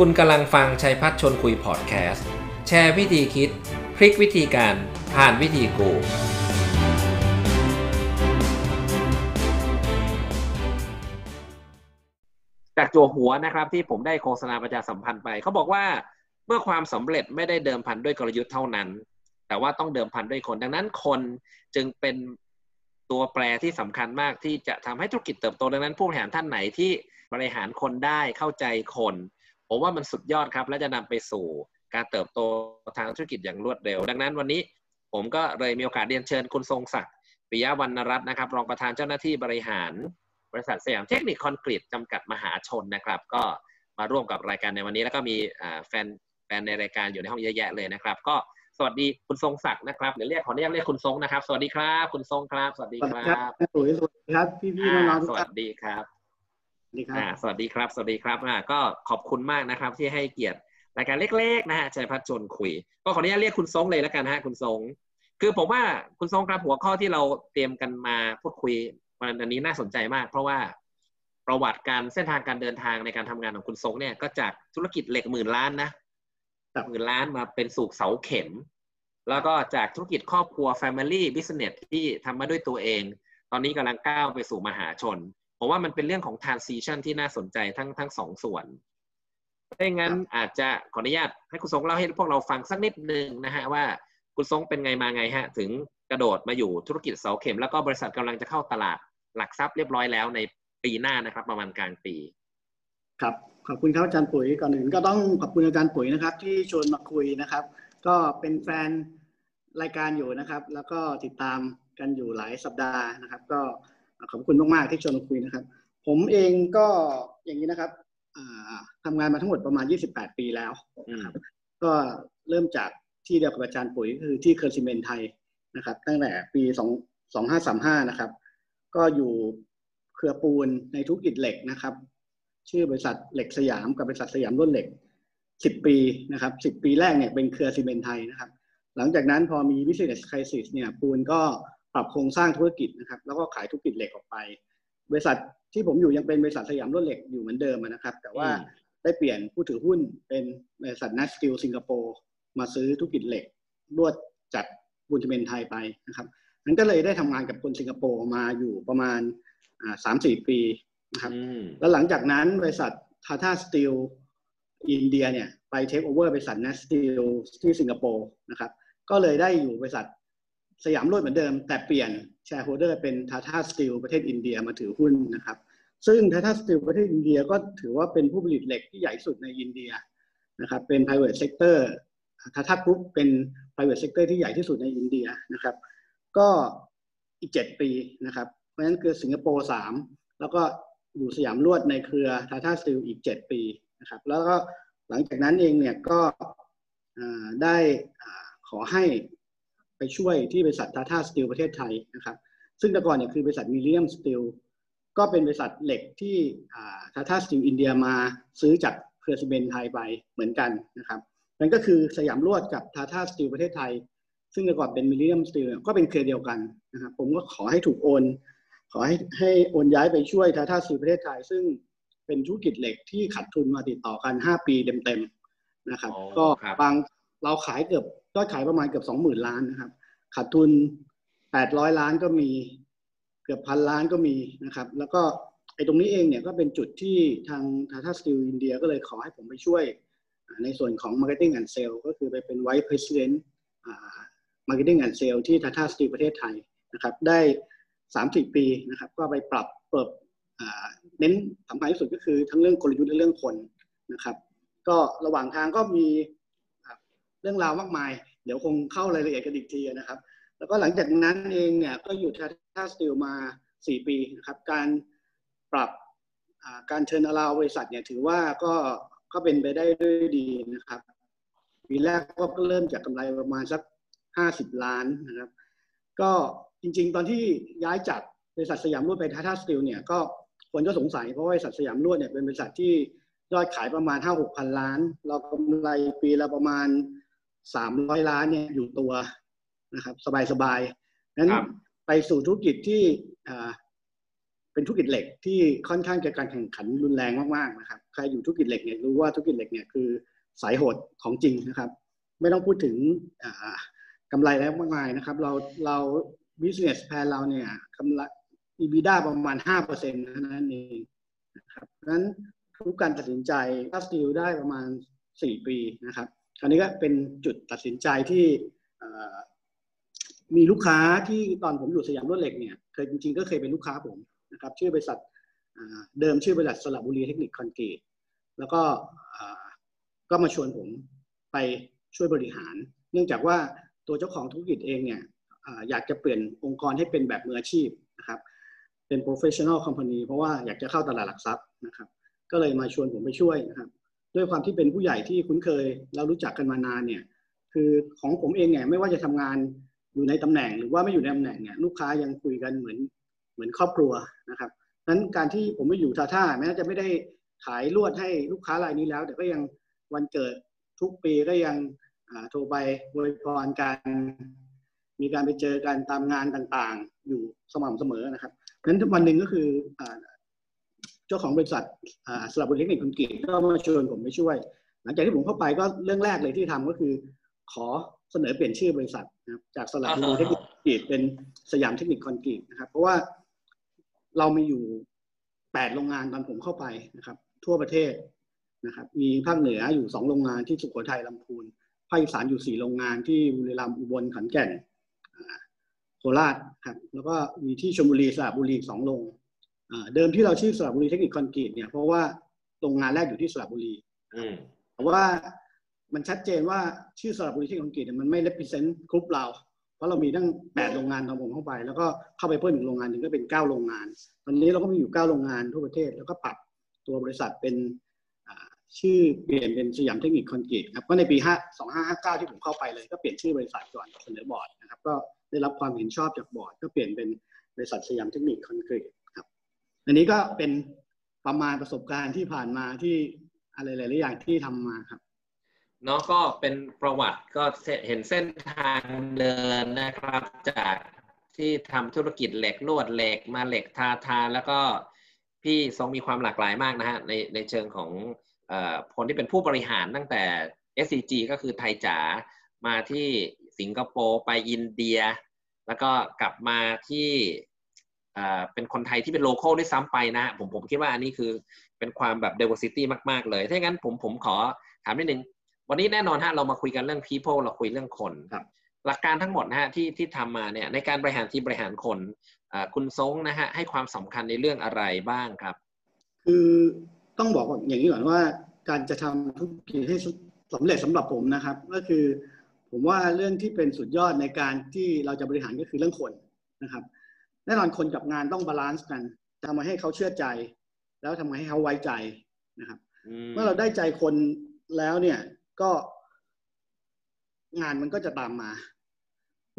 คุณกำลังฟังชัยพัฒชนคุยพอดแคสต์ แชร์วิธีคิด พลิกวิธีการผ่านวิธีกู จากจัวหัวนะครับที่ผมได้โฆษณาประชาสัมพันธ์ไป เขาบอกว่าเมื่อความสำเร็จไม่ได้เดิมพันด้วยกลยุทธ์เท่านั้น แต่ว่าต้องเดิมพันด้วยคน ดังนั้นคนจึงเป็นตัวแปรที่สำคัญมากที่จะทำให้ธุรกิจเติบโตดังนั้นผู้บริหารท่านไหนที่บริหารคนได้เข้าใจคน ผมว่ามันสุดยอดครับ และจะนำไปสู่การเติบโตทางธุรกิจอย่างรวดเร็ว ดังนั้นวันนี้ผมก็เลยมีโอกาสเรียนเชิญคุณทรงศักดิ์ปิยะวรรณรัตน์นะครับ รองประธานเจ้าหน้าที่บริหาร บริษัทสยามเทคนิคคอนกรีตจำกัดมหาชนนะครับ ก็มาร่วมกับรายการในวันนี้ แล้วก็มีแฟนแฟนในรายการอยู่ในห้องเยอะแยะเลยนะครับ ก็สวัสดีคุณทรงศักดิ์นะครับเดี๋ยวเรียกขออนุญาตเรียกคุณทรงนะครับ สวัสดีครับ คุณทรงครับ สวัสดีครับสวัสดีครับพี่พี่น้องๆทุกสท่าวันสดีครับสวัส ดีครับอ่าสวัสดีครับ สวัสดีครับอ่าก็ขอบคุณมากนะครับที่ให้เกียรติรายการเล็กๆนะฮะชัยพัฒน์ชวนคุย ก็ขออนุญาตเรียกคุณทรงเลยแล้วกันฮะคุณทรงคือผมว่าคุณทรงครับหัวข้อที่เราเตรียมกันมาพูดคุยวันนี้น่าสนใจมาก เพราะว่าประวัติการเส้นทางการเดินทางในการทำงานของคุณทรงเนี่ยก็จากธุรกิจเหล็กหมื่นล้านนะหมื่นล้านมาเป็นสู่เสาเข็ม แล้วก็จากธุรกิจครอบครัว Family Business ที่ทำมาด้วยตัวเอง ตอนนี้กำลังก้าวไปสู่มหาชน ผมว่ามันเป็นเรื่องของ transition ที่น่าสนใจทั้งทั้งสองส่วนถ้างั้นอาจจะขออนุญาตให้คุณทรงเล่าให้พวกเราฟังสักนิดนึงนะฮะว่าคุณทรงเป็นไงมาไงฮะ ถึงกระโดดมาอยู่ธุรกิจเสาเข็ม แล้วก็บริษัทกำลังจะเข้าตลาดหลักทรัพย์เรียบร้อยแล้วในปีหน้านะครับ ประมาณกลางปี ครับขอบคุณครับอาจารย์ปุ๋ยก่อนอื่นก็ต้องขอบคุณอาจารย์ปุ๋ยนะครับ ที่ชวนมาคุยนะครับ ก็เป็นแฟนรายการอยู่นะครับ แล้วก็ติดตามกันอยู่หลายสัปดาห์นะครับ ก็ ขอบคุณมากๆที่ชวนมาคุยนะครับ ผมเองก็อย่างนี้นะครับทำงานมาทั้งหมดประมาณ 28 ปีแล้วนะครับก็เริ่มจากที่เดียวกับอาจารย์ปุ๋ยคือที่เคอร์ซิเมนไทยนะครับ ตั้งแต่ปี2 2535 นะครับ ก็อยู่เครือปูนในธุรกิจเหล็กนะครับ ชื่อบริษัทเหล็กสยามกับบริษัทสยามรุ่นเหล็ก 10 ปีนะครับ 10 ปีแรกเนี่ยเป็นเครือซีเมนไทยนะครับ หลังจากนั้นพอมีวิ u ิ s ค c ซิสเนี่ยปูนก็ ปรับโครงสร้างธุรกิจนะครับ แล้วก็ขายธุรกิจเหล็กออกไป บริษัทที่ผมอยู่ยังเป็นบริษัทสยามรุ่นเหล็กอยู่เหมือนเดิมนะครับ แต่ว่าได้เปลี่ยนผู้ถือหุ้นเป็นบริษัทนัสสตีลสิงคโปร์มาซื้อธุรกิจเหล็กรวดจากปูนซีเมนไทยไปนะครับนั้นก็เลยได้ทำงานกับคนสิงคโปร์มาอยู่ประมาณสามสี่ปีนะครับแล้วหลังจากนั้นบริษัททาทาสตีลอินเดียเนี่ยไปเทคโอเวอร์บริษัท NatSteel ที่สิงคโปร์นะครับ ก็เลยได้อยู่บริษัท สยามลวดเหมือนเดิม แต่เปลี่ยน shareholder เป็นทาทาสตีลประเทศอินเดียมาถือหุ้นนะครับ ซึ่งทาทาสตีลประเทศอินเดียก็ถือว่าเป็นผู้ผลิตเหล็กที่ใหญ่สุดในอินเดียนะครับเป็น private sector ทาทากรุ๊ปเป็น private sector ที่ใหญ่ที่สุดในอินเดียนะครับ ก็อีกเจ็ดปีนะครับ เพราะฉะนั้นคือสิงคโปร์สามแล้วก็อยู่สยามรวดในเครือทาทาสตีลอีกเจ็ดปีนะครับ แล้วก็หลังจากนั้นเองเนี่ยก็ได้ขอให้ ไปช่วยที่บริษัททาทาสตีลประเทศไทยนะครับ ซึ่งแต่ก่อนเนี่ยคือบริษัทมิเลียมสตีลก็เป็นบริษัทเหล็กที่ทาทาสตีลอินเดียมาซื้อจากเครือซีเมนไทยไปเหมือนกันนะครับนั่นก็คือสยามรวดกับทาทาสตีลประเทศไทย ซึ่งแต่ก่อนเป็นมิเลียมสตีลก็เป็นเครือเดียวกันนะครับผมก็ขอให้ถูกโอน ขอให้ให้โอนย้ายไปช่วยทาทาสตีลประเทศไทย ซึ่งเป็นธุรกิจเหล็กที่ขาดทุนมาติดต่อกัน 5 ปีเต็มๆนะครับ ก็บาง เราขายเกือบยอดขายประมาณเกือบ20,000ล้านนะครับ ขาดทุน800ล้านก็มี เกือบพันล้านก็มีนะครับ แล้วก็ไอ้ตรงนี้เองเนี่ยก็เป็นจุดที่ทางทาทาสตีลอินเดียก็เลยขอให้ผมไปช่วย ในส่วนของ Marketing and Sale ก็คือไปเป็น Vice President Marketing and Sale ที่ Tata Steel ประเทศไทยนะครับได้30ปีนะครับ ก็ไปปรับเปิดเน้นสำคัญที่สุดก็คือทั้งเรื่องกลยุทธ์และเรื่องคนนะครับ ก็ระหว่างทางก็มี เรื่องราวมากมาย เดี๋ยวคงเข้ารายละเอียดกันอีกทีนะครับ แล้วก็หลังจากนั้นเองเนี่ยก็อยู่ Tata Steel มา 4 ปีนะครับ การปรับการเชิญอาลาวบริษัทเนี่ยถือว่าก็ก็เป็นไปได้ด้วยดีนะครับ ปีแรกก็เริ่มจากกำไรประมาณสักห้าสิบล้านนะครับ ก็จริงๆ ตอนที่ย้ายจากบริษัทสยามรวดไปทาทาสตีลเนี่ยก็คนก็สงสัยเพราะว่าบริษัทสยามรวดเนี่ยเป็นบริษัทที่ยอดขายประมาณห้าหกพันล้าน เรากำไรปีละประมาณ สามร้อยล้านเนี่ยอยู่ตัวนะครับ สบายๆนั้นไปสู่ธุรกิจที่เป็นธุรกิจเหล็กที่ค่อนข้างจะการแข่งขันรุนแรงมากๆนะครับ ใครอยู่ธุรกิจเหล็กเนี่ยรู้ว่าธุรกิจเหล็กเนี่ยคือสายโหดของจริงนะครับ ไม่ต้องพูดถึงกำไรแล้วมากมายนะครับ เราเรา business plan เราเนี่ยกำไร EBITDA ประมาณ5%เปอร์เซ็นต์นั้นเองนะครับนั้นทุกการตัดสินใจก็สติลได้ประมาณ 4 ปีนะครับค ราวนี้ก็เป็นจุดตัดสินใจที่มีลูกค้าที่ตอนผมอยู่สยามรถเหล็กเนี่ยเคยจริงๆก็เคยเป็นลูกค้าผมนะครับชื่อบริษัทเดิมชื่อบริษัทสระบุรีเทคนิคคอนกรีตแล้วก็ก็มาชวนผมไปช่วยบริหาร เนื่องจากว่าตัวเจ้าของธุรกิจเองเนี่ยอยากจะเปลี่ยนองค์กรให้เป็นแบบมืออาชีพนะครับเป็น professional company เพราะว่าอยากจะเข้าตลาดหลักทรัพย์นะครับ ก็เลยมาชวนผมไปช่วยนะครับ ด้วยความที่เป็นผู้ใหญ่ที่คุ้นเคยเรารู้จักกันมานานเนี่ย คือของผมเองเนี่ยไม่ว่าจะทำงานอยู่ในตำแหน่ง หรือว่าไม่อยู่ในตำแหน่งเนี่ยลูกค้ายังคุยกันเหมือนเหมือนครอบครัวนะครับนั้นการที่ผมไม่อยู่ท่าท่าแม้จะไม่ได้ขายลวดให้ลูกค้ารายนี้แล้ว แต่ก็ยังวันเกิดทุกปีก็ยังโทรไปบริพรกันมีการไปเจอกันตามงานต่างๆ อยู่สม่ำเสมอนะครับนั้นวันหนึ่งก็คือ จ้าของบริษัทสลับบุรีเทคนิคคอนกรีตก็มาชวนผมไปช่วย หลังจากที่ผมเข้าไปก็เรื่องแรกเลยที่ทำก็คือ ขอเสนอเปลี่ยนชื่อบริษัทนะครับจากสลับบุรีเทคนิคคอนกรีตเป็นสยามเทคนิคคอนกรีตนะครับ เพราะว่าเรามีอยู่แปดโรงงานตอนผมเข้าไปนะครับ ทั่วประเทศนะครับ มีภาคเหนืออยู่สองโรงงานที่สุโขทัยลำพูนภาคอีสานอยู่สี่โรงงานที่บุรีรัมย์อุบลขอนแก่นโคราชครับแล้วก็มีที่ชลบุรีสระบุรีสองโรง เดิมที่เราชื่อสระบุรีเทคนิคคอนกรีตเนี่ยเพราะว่าโรงงานแรกอยู่ที่สระบุรีแต่ว่ามันชัดเจนว่าชื่อสระบุรีเทคนิคคอนกรีตมันไม่ represent กรุ๊ปเราเพราะเรามีตั้งแปดโรงงานทำผมเข้าไป แล้วก็เข้าไปเพิ่มหนึ่งโรงงานหนึ่งก็เป็นเก้าโรงงาน ตอนนี้เราก็มีอยู่เก้าโรงงานทั่วประเทศ แล้วก็ปรับตัวบริษัทเป็นชื่อเปลี่ยนเป็นสยามเทคนิคคอนกรีตครับก็ในปี5 2559 ที่ผมเข้าไปเลยก็เปลี่ยนชื่อบริษัทก่อนเสนอบอร์ดนะครับก็ได้รับความเห็นชอบจากบอร์ดก็เปลี่ยนเป็นบริษัทสยามเทคนิคคอนกรีตครับ อันนี้ก็เป็นประมาณประสบการณ์ที่ผ่านมาที่อะไรหลาย ๆ อย่างที่ทำมาครับเนาะก็เป็นประวัติก็เห็นเส้นทางเดินนะครับ จากที่ทำธุรกิจเหล็กลวดเหล็กมาเหล็กทาทาแล้วก็พี่ทรงมีความหลากหลายมากนะฮะในในเชิงของคนที่เป็นผู้บริหารตั้งแต่ SCG ก็คือไทยจ๋ามาที่สิงคโปร์ไปอินเดีย แล้วก็กลับมาที่ เป็นคนไทยที่เป็นโลเคอลด้วยซ้ำไปนะ ผมผมคิดว่าอันนี้คือเป็นความแบบ diversity มากๆ เลย ถ้างั้นผมผมขอถามนิดนึง วันนี้แน่นอนฮะเรามาคุยกันเรื่อง people เราคุยเรื่องคนหลักการทั้งหมดนะฮะที่ที่ทำมาเนี่ยในการบริหารที่บริหารคนคุณซงนะฮะให้ความสำคัญในเรื่องอะไรบ้างครับ คือต้องบอกอย่างนี้ก่อนว่า การจะทำธุรกิจให้สำเร็จสำหรับผมนะครับ ก็คือ ผมว่าเรื่องที่เป็นสุดยอดในการที่เราจะบริหารก็คือเรื่องคนนะครับ แน่นอนคนกับงานต้อง balance กันทำมาให้เขาเชื่อใจ แล้วทำมาให้เขาไว้ใจนะครับ เมื่อเราได้ใจคนแล้วเนี่ยก็ งานมันก็จะตามมา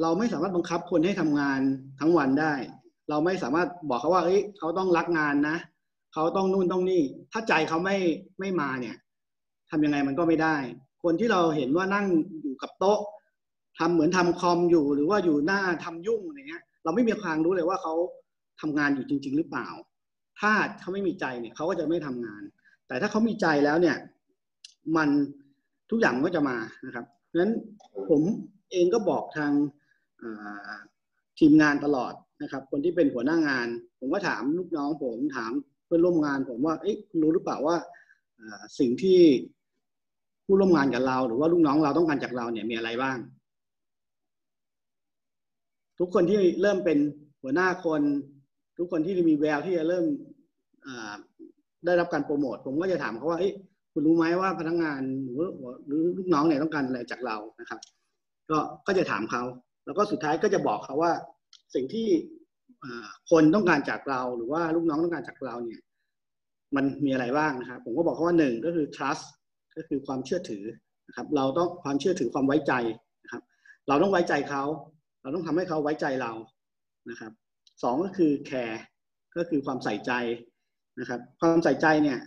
เราไม่สามารถบังคับคนให้ทำงานทั้งวันได้ เราไม่สามารถบอกเขาว่าเอ้ยเขาต้องรักงานนะเขาต้องนู่นต้องนี่ ถ้าใจเขาไม่ไม่มาเนี่ยทำยังไงมันก็ไม่ได้ คนที่เราเห็นว่านั่งอยู่กับโต๊ะทำเหมือนทำคอมอยู่หรือว่าอยู่หน้าทำยุ่งอะไรเงี้ย เราไม่มีทางรู้เลยว่าเขาทำงานอยู่จริง ๆ หรือเปล่า ถ้าเขาไม่มีใจเนี่ยเขาก็จะไม่ทำงาน แต่ถ้าเขามีใจแล้วเนี่ย มันทุกอย่างก็จะมานะครับเพราะฉะนั้นผมเองก็บอกทางทีมงานตลอดนะครับ คนที่เป็นหัวหน้างาน ผมก็ถามลูกน้องผมถามเพื่อนร่วมงาน ผมว่าเอ๊ะรู้หรือเปล่าว่าสิ่งที่ผู้ร่วมงานกับเรา หรือว่าลูกน้องเราต้องการจากเราเนี่ยมีอะไรบ้าง ทุกคนที่เริ่มเป็นหัวหน้าคน ทุกคนที่มีแววที่จะเริ่มได้รับการโปรโมทผมก็จะถามเขาว่าคุณรู้ไหมว่าพนักงานหรือหรือลูกน้องเนี่ยต้องการอะไรจากเรานะครับ ก็ก็จะถามเขา แล้วก็สุดท้ายก็จะบอกเขาว่า สิ่งที่คนต้องการจากเราหรือว่าลูกน้องต้องการจากเราเนี่ย มันมีอะไรบ้างนะครับ ผมก็บอกเขาว่าหนึ่งก็คือ trust ก็คือความเชื่อถือนะครับ เราต้องความเชื่อถือความไว้ใจนะครับ เราต้องไว้ใจเขา เราต้องทำให้เขาไว้ใจเรานะครับสองก็คือ care ก็คือความใส่ใจนะครับ ความใส่ใจเนี่ย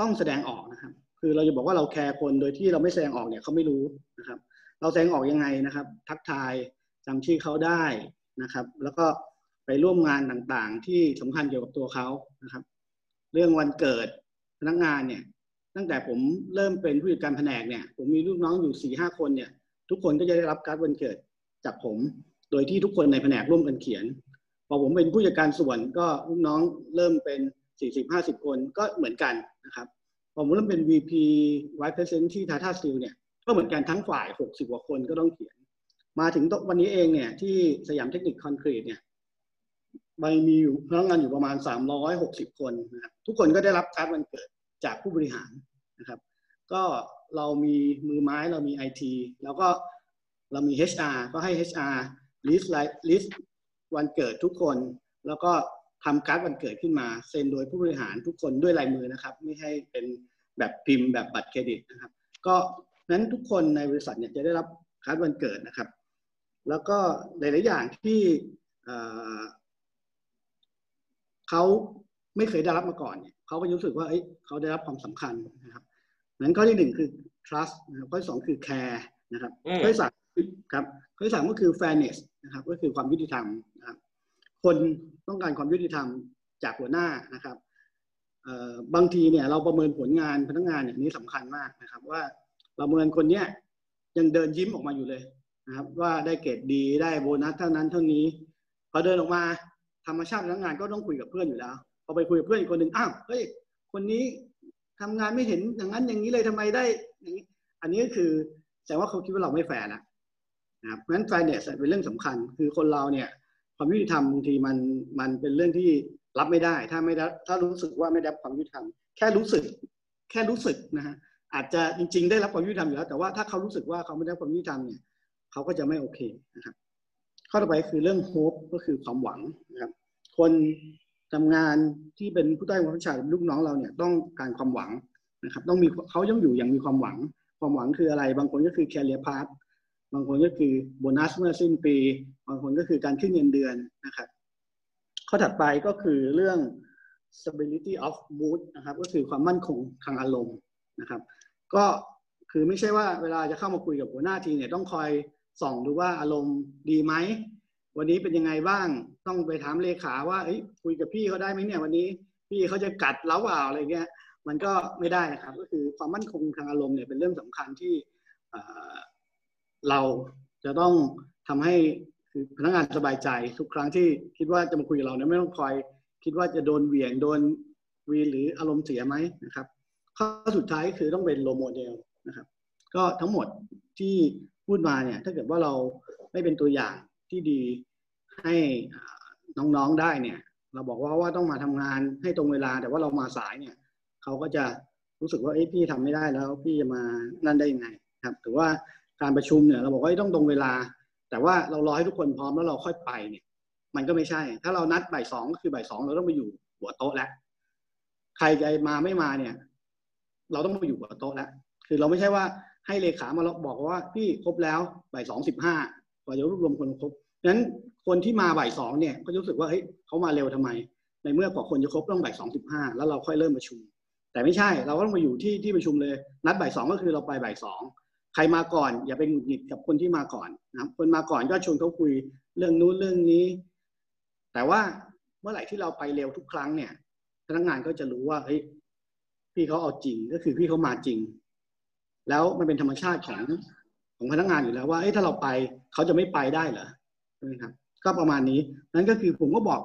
ต้องแสดงออกนะครับ คือเราจะบอกว่าเราแคร์คนโดยที่เราไม่แสดงออกเนี่ยเขาไม่รู้นะครับ เราแสดงออกยังไงนะครับ ทักทายจำชื่อเขาได้นะครับ แล้วก็ไปไปร่วมงานต่างๆ ที่สำคัญเกี่ยวกับตัวเขานะครับ เรื่องวันเกิดพนักงานเนี่ย ตั้งแต่ผมเริ่มเป็นผู้จัดการแผนกเนี่ย ผมมีลูกน้องอยู่สี่ห้าคนเนี่ย ทุกคนก็จะได้รับการ์ดวันเกิด จากผม โดยที่ทุกคนในแผนกร่วมกันเขียน พอผมเป็นผู้จัดการส่วนก็ลูกน้องเริ่มเป็นสี่สิบห้าสิบคนก็เหมือนกันนะครับพอผมเริ่มเป็น VP Vice President ที่ทาทาสตีลเนี่ยก็เหมือนกันทั้งฝ่ายหกสิบกว่าคนก็ต้องเขียน มาถึงวันนี้เองเนี่ยที่สยามเทคนิคคอนกรีตเนี่ยใบมีอยู่พนักงานอยู่ประมาณ 360 คนนะครับทุกคนก็ได้รับการ์ดวันเกิดจากผู้บริหารนะครับ ก็เรามีมือไม้เรามีไอทีแล้วก็ เรามี HR ก็ให้ HR list list วันเกิดทุกคน แล้วก็ทำการ์ดวันเกิดขึ้นมา เซ็นโดยผู้บริหารทุกคนด้วยลายมือนะครับ ไม่ให้เป็นแบบพิมพ์แบบบัตรเครดิตนะครับ ก็นั้นทุกคนในบริษัทเนี่ยจะได้รับการ์ดวันเกิดนะครับ แล้วก็หลาย ๆ อย่างที่เขาไม่เคยได้รับมาก่อนเนี่ยเขาก็รู้สึกว่าเอ้ยเขาได้รับความสำคัญนะครับนั้นข้อที่หนึ่งคือ trust นะครับข้อที่สองคือ care นะครับข้อที่สาม ครับข้อที่สามก็คือ fairness นะครับ ก็คือความยุติธรรมนะครับ คนต้องการความยุติธรรมจากหัวหน้านะครับบางทีเนี่ยเราประเมินผลงานพนักงานอย่างนี้สำคัญมากนะครับ ว่าประเมินคนเนี้ยยังเดินยิ้มออกมาอยู่เลยนะครับ ว่าได้เกรดดีได้โบนัสเท่านั้นเท่านี้พอเดินออกมาธรรมชาติพนักงานก็ต้องคุยกับเพื่อนอยู่แล้วพอไปคุยกับเพื่อนอีกคนหนึ่งอ้าวเฮ้ยคนนี้ทำงานไม่เห็นอย่างนั้นอย่างนี้เลยทำไมได้อย่างนี้ อันนี้ก็คือแสดงว่าเขาคิดว่าเราไม่แฟร์แล้ว นะครับเพราะฉะนั้นแฟเนี่ยเป็นเรื่องสำคัญ คือคนเราเนี่ยความยุติธรรมบางทีมันมันเป็นเรื่องที่รับไม่ได้ ถ้าไม่ได้ถ้ารู้สึกว่าไม่ได้ความยุติธรรม แค่รู้สึก แค่รู้สึกนะฮะอาจจะจริง ๆ ได้รับความยุติธรรมอยู่แล้ว แต่ว่าถ้าเขารู้สึกว่าเขาไม่ได้ความยุติธรรมเนี่ยเขาก็จะไม่โอเคนะครับข้อต่อไปคือเรื่อง hope ก็คือความหวังนะครับคนทำงานที่เป็นผู้ใต้บังคับบัญชาลูกน้องเราเนี่ยต้องการความหวังนะครับ ต้องมีเขาต้องอยู่อย่างมีความหวัง ความหวังคืออะไร บางคนก็คือ career path บางคนก็คือโบนัสเมื่อสิ้นปี บางคนก็คือการขึ้นเงินเดือนนะครับ ข้อถัดไปก็คือเรื่อง stability of mood นะครับ ก็คือความมั่นคงทางอารมณ์นะครับ ก็คือไม่ใช่ว่าเวลาจะเข้ามาคุยกับหัวหน้าทีเนี่ยต้องคอยส่องดูว่าอารมณ์ดีไหม วันนี้เป็นยังไงบ้างต้องไปถามเลขาว่าคุยกับพี่เขาได้ไหมเนี่ยวันนี้พี่เขาจะกัดเล้าเปล่าอะไรเงี้ยมันก็ไม่ได้นะครับ ก็คือความมั่นคงทางอารมณ์เนี่ยเป็นเรื่องสำคัญที่ เราจะต้องทำให้พนักงานสบายใจทุกครั้งที่คิดว่าจะมาคุยกับเราเนี่ยไม่ต้องคอยคิดว่าจะโดนเหวี่ยงโดนวีหรืออารมณ์เสียไหมนะครับ ข้อสุดท้ายคือต้องเป็นโลโมเดลนะครับ ก็ทั้งหมดที่พูดมาเนี่ยถ้าเกิดว่าเราไม่เป็นตัวอย่างที่ดีให้น้องๆได้เนี่ย เราบอกว่าว่าต้องมาทำงานให้ตรงเวลาแต่ว่าเรามาสายเนี่ยเขาก็จะรู้สึกว่าเอ้พี่ทำไม่ได้แล้วพี่จะมานั่นได้ยังไงครับ ถือว่า การประชุมเนี่ยเราบอกว่าต้องตรงเวลา แต่ว่าเรารอให้ทุกคนพร้อมแล้วเราค่อยไปเนี่ย มันก็ไม่ใช่ ถ้าเรานัดบ่ายสองก็คือบ่ายสองเราต้องไปอยู่หัวโต๊ะแล้วใครจะมาไม่มาเนี่ย เราต้องไปอยู่หัวโต๊ะแล้วคือเราไม่ใช่ว่าให้เลขามาบอกว่าพี่ครบแล้วบ่ายสองสิบห้ากว่าจะรวบรวมคนครบนั้นคนที่มาบ่ายสองเนี่ยก็รู้สึกว่าเฮ้ยเขามาเร็วทำไม ในเมื่อกว่าคนจะครบต้องบ่ายสองสิบห้าแล้วเราค่อยเริ่มประชุม แต่ไม่ใช่เราก็ต้องมาอยู่ที่ที่ประชุมเลย นัดบ่ายสองก็คือเราไปบ่ายสอง ใครมาก่อน อย่าไปหงุดหงิดกับคนที่มาก่อนนะครับคนมาก่อนก็ชวนเขาคุยเรื่องนู้นเรื่องนี้ แต่ว่าเมื่อไหร่ที่เราไปเร็วทุกครั้งเนี่ยพนักงานก็จะรู้ว่าเฮ้ยพี่เขาเอาจริงก็คือพี่เขามาจริง แล้วมันเป็นธรรมชาติของของพนักงานอยู่แล้วว่าเอ้ถ้าเราไปเขาจะไม่ไปได้เหรอใช่ไหมครับ ก็ประมาณนี้นั่นก็คือผมก็บอก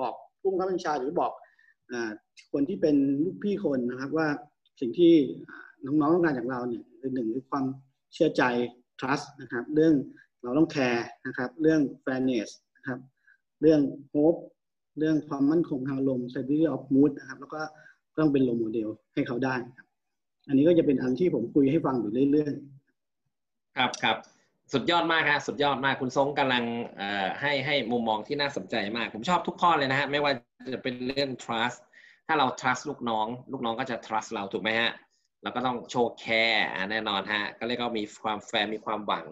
บอกผู้บังคับบัญชาหรือบอกอคนที่เป็นลูกพี่คนนะครับ ว่าสิ่งที่น้องๆต้องการจากเราเนี่ย คือหนึ่งคือความเชื่อใจ trust นะครับ เรื่องเราต้อง care นะครับ เรื่อง fairness นะครับ เรื่อง hope เรื่องความมั่นคงทางอารมณ์ stability of mood นะครับ แล้วก็ต้องเป็น role model ให้เขาได้ครับ อันนี้ก็จะเป็นอันที่ผมคุยให้ฟังอยู่เรื่อยๆ ครับครับสุดยอดมากครับสุดยอดมากคุณทรงกำลังให้ให้มุมมองที่น่าสนใจมาก ผมชอบทุกข้อเลยนะฮะไม่ว่าจะเป็นเรื่อง trust ถ้าเรา trust ลูกน้อง ลูกน้องก็จะ trust เราถูกไหมฮะ เราก็ต้อง show care แน่นอนฮะก็เรียกว่ามีความแฟร์มีความหวัง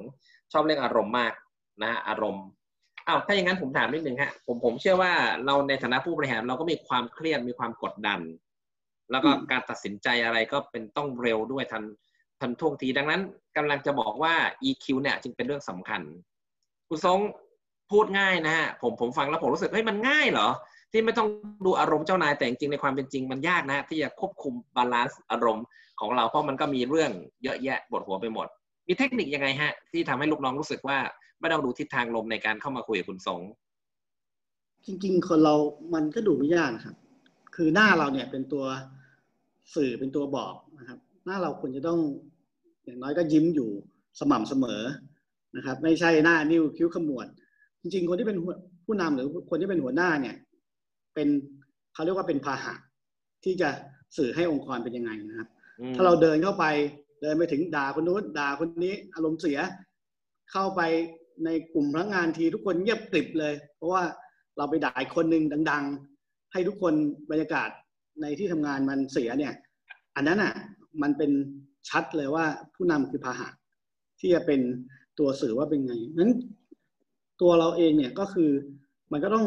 ชอบเรื่องอารมณ์มากนะอารมณ์อ้าวถ้าอย่างนั้นผมถามนิดนึงฮะผมผมเชื่อว่าเราในฐานะผู้บริหารเราก็มีความเครียดมีความกดดัน แล้วก็การตัดสินใจอะไรก็เป็นต้องเร็วด้วยทันทันท่วงทีดังนั้นกำลังจะบอกว่า EQ เนี่ยจึงเป็นเรื่องสำคัญคุณทรงพูดง่ายนะฮะผมผมฟังแล้วผมรู้สึกเฮ้ยมันง่ายเหรอ ที่ไม่ต้องดูอารมณ์เจ้านายแต่จริงในความเป็นจริงมันยากนะที่จะควบคุม balance อารมณ์ ของเราเพราะมันก็มีเรื่องเยอะแยะปวดหัวไปหมด มีเทคนิคยังไงฮะ ที่ทำให้ลูกน้องรู้สึกว่าไม่ต้องดูทิศทางลมในการเข้ามาคุยกับคุณทรงจริงๆ คนเรามันก็ดูไม่ยากครับ คือหน้าเราเนี่ยเป็นตัวสื่อเป็นตัวบอกนะครับ หน้าเราควรจะต้องอย่างน้อยก็ยิ้มอยู่สม่ำเสมอนะครับ ไม่ใช่หน้านิ้วคิ้วขมวด จริง ๆ คนที่เป็นผู้นำหรือคนที่เป็นหัวหน้าเนี่ย เป็นเขาเรียกว่าเป็นพาหะที่จะสื่อให้องค์กรเป็นยังไงนะครับ ถ้าเราเดินเข้าไป เดินไปถึงด่าคนนู้นด่าคนนี้ อารมณ์เสีย เข้าไปในกลุ่มพนักงานทีทุกคนเงียบกริบเลย เพราะว่าเราไปด่าคนหนึ่งดัง ๆ ให้ทุกคนบรรยากาศในที่ทำงานมันเสียเนี่ย อันนั้นอะ มันเป็นชัดเลยว่าผู้นำคือพาหะที่จะเป็นตัวสื่อว่าเป็นไงนั้นตัวเราเองเนี่ยก็คือมันก็ต้อง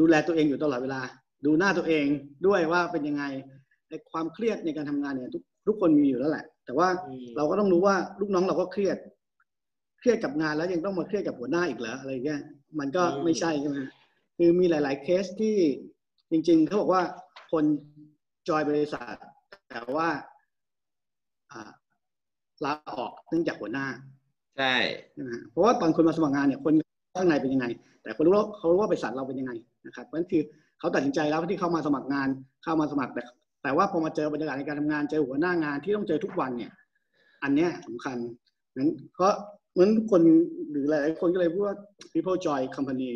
ดูแลตัวเองอยู่ตลอดเวลา ดูหน้าตัวเองด้วยว่าเป็นยังไง ความเครียดในการทำงานเนี่ยทุกทุกคนมีอยู่แล้วแหละ แต่ว่าเราก็ต้องรู้ว่าลูกน้องเราก็เครียด เครียดกับงานแล้วยังต้องมาเครียดกับหัวหน้าอีกเหรออะไรเงี้ยมันก็ไม่ใช่ใช่ไหมคือมีหลาย ๆ เคสที่จริง ๆเขาบอกว่าคนจอยบริษัท แต่ว่าลาออกเนื่องจากหัวหน้า ใช่เพราะว่าตอนคนมาสมัครงานเนี่ยคนข้างในเป็นยังไง แต่คนรู้ว่าเขารู้ว่าบริษัทเราเป็นยังไงนะครับเพราะฉะนั้นคือเขาตัดสินใจแล้วที่เข้ามาสมัครงานเข้ามาสมัครแต่ แต่ว่าพอมาเจอบรรยากาศในการทำงานเจอหัวหน้างานที่ต้องเจอทุกวันเนี่ย อันเนี้ยสำคัญนั้นเพราะเหมือนคนหรือหลายคนก็เลยพูดว่า people join company